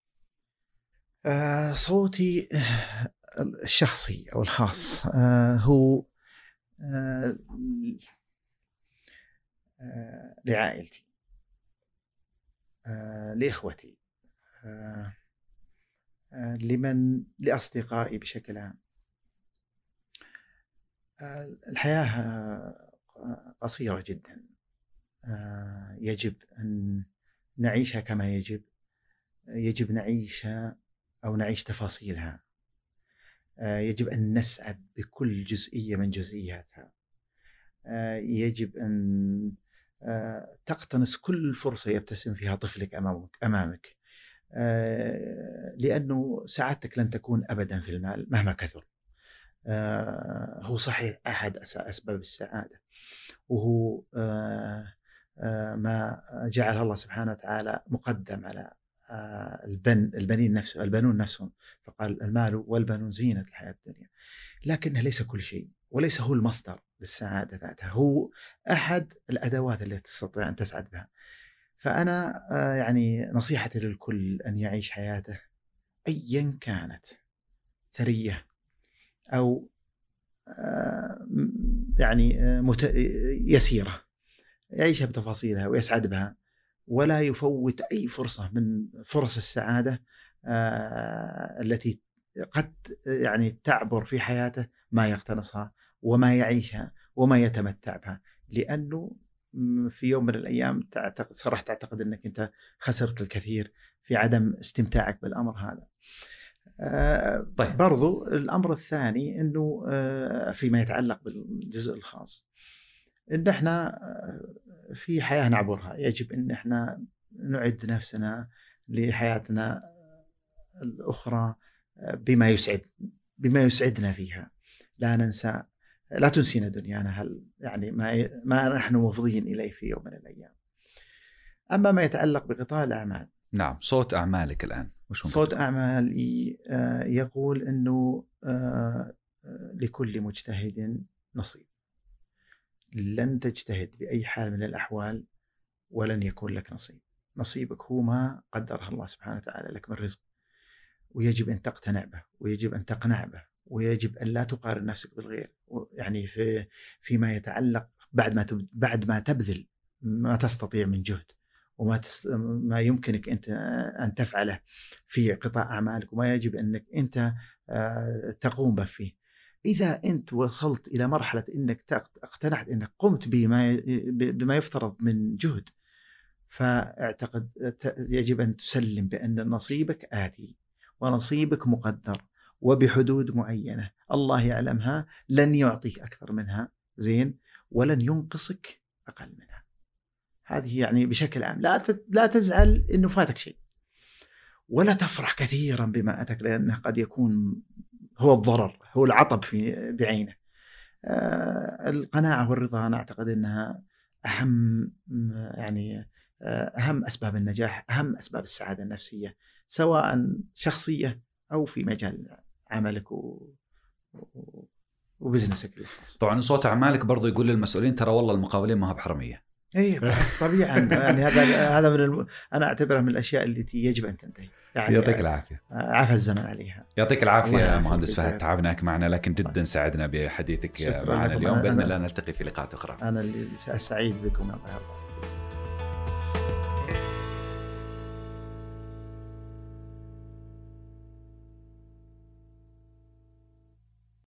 آه، صوتي آه، الشخصي أو الخاص. آه، هو لعائلتي. لإخوتي. آه، لمن لأصدقائي بشكل عام. الحياة آه، قصيرة جدا. يجب أن نعيشها كما يجب. يجب نعيشها أو نعيش تفاصيلها. آه، يجب أن نسعد بكل جزئية من جزئياتها. آه، يجب أن آه، تقتنص كل فرصة يبتسم فيها طفلك أمامك أمامك. آه، لأنه سعادتك لن تكون أبدا في المال مهما كثر. آه، هو صحيح أحد أس- أسباب السعادة. وهو آه، آه، ما جعله الله سبحانه وتعالى مقدم على آه، البن البنين نفسه البنون نفسهم. فقال المال والبنون زينة الحياة الدنيا. لكنه ليس كل شيء وليس هو المصدر للسعادة ذاتها. هو أحد الأدوات التي تستطيع أن تسعد بها. فأنا آه، يعني نصيحتي للكل أن يعيش حياته أيا كانت ثرية أو آه، يعني آه، يسيرة. يعيشها بتفاصيلها ويسعد بها ولا يفوت أي فرصة من فرص السعادة آه، التي قد يعني تعبر في حياته ما يقتنصها وما يعيشها وما يتمتع بها لأنه في يوم من الأيام تعتقد صرح تعتقد أنك أنت خسرت الكثير في عدم استمتاعك بالأمر هذا. آه، طيب. برضو الأمر الثاني أنه آه، فيما يتعلق بالجزء الخاص إن إحنا في حياة نعبرها. يجب إن إحنا نعد نفسنا لحياتنا الأخرى بما يسعد بما يسعدنا فيها. لا ننسى لا تنسينا دنيانا هل يعني ما ما نحن مفضين إليه في يوم من الأيام. أما ما يتعلق بقطاع الأعمال. نعم صوت أعمالك الآن. وش صوت تقول؟ أعمالي آه، يقول آه، آه، لكل مجتهد نصيب. لن تجتهد بأي حال من الأحوال ولن يكون لك نصيب. نصيبك هو ما قدره الله سبحانه وتعالى لك من رزق. ويجب أن تقتنع به ويجب أن تقنع به ويجب أن لا تقارن نفسك بالغير. يعني في فيما يتعلق بعد ما بعد ما تبذل ما تستطيع من جهد وما تس ما يمكنك أنت أن تفعله في قطاع أعمالك وما يجب أنك أنت آه، تقوم به فيه. إذا أنت وصلت إلى مرحلة إنك اقتنعت إنك قمت بما بما يفترض من جهد فاعتقد يجب أن تسلم بأن نصيبك آتي ونصيبك مقدر وبحدود معينة الله يعلمها لن يعطيك أكثر منها زين ولن ينقصك أقل منها. هذه يعني بشكل عام لا لا تزعل إنه فاتك شيء ولا تفرح كثيرا بما اتك لأنه قد يكون هو الضرر هو العطب في بعينه. آه، القناعة والرضا أنا أعتقد إنها أهم م- يعني آه، أهم أسباب النجاح أهم أسباب السعادة النفسية سواء شخصية أو في مجال عملك و... وبزنسك الخاص. طبعا صوت أعمالك برضو يقول للمسؤولين ترى والله المقاولين ما هو بحرمية. اي طبيعا يعني هذا هذا من الم... أنا اعتبرها من الأشياء التي يجب أن تنتهي. يعني يعطيك العافية. عفى الزمن عليها. يعطيك العافية يعافيك. مهندس فهد. تعبناك معنا لكن جدا سعدنا بحديثك معنا. اليوم. باذن الله نلتقي في لقاءات أخرى. أنا اللي سعيد بكم الله يرضى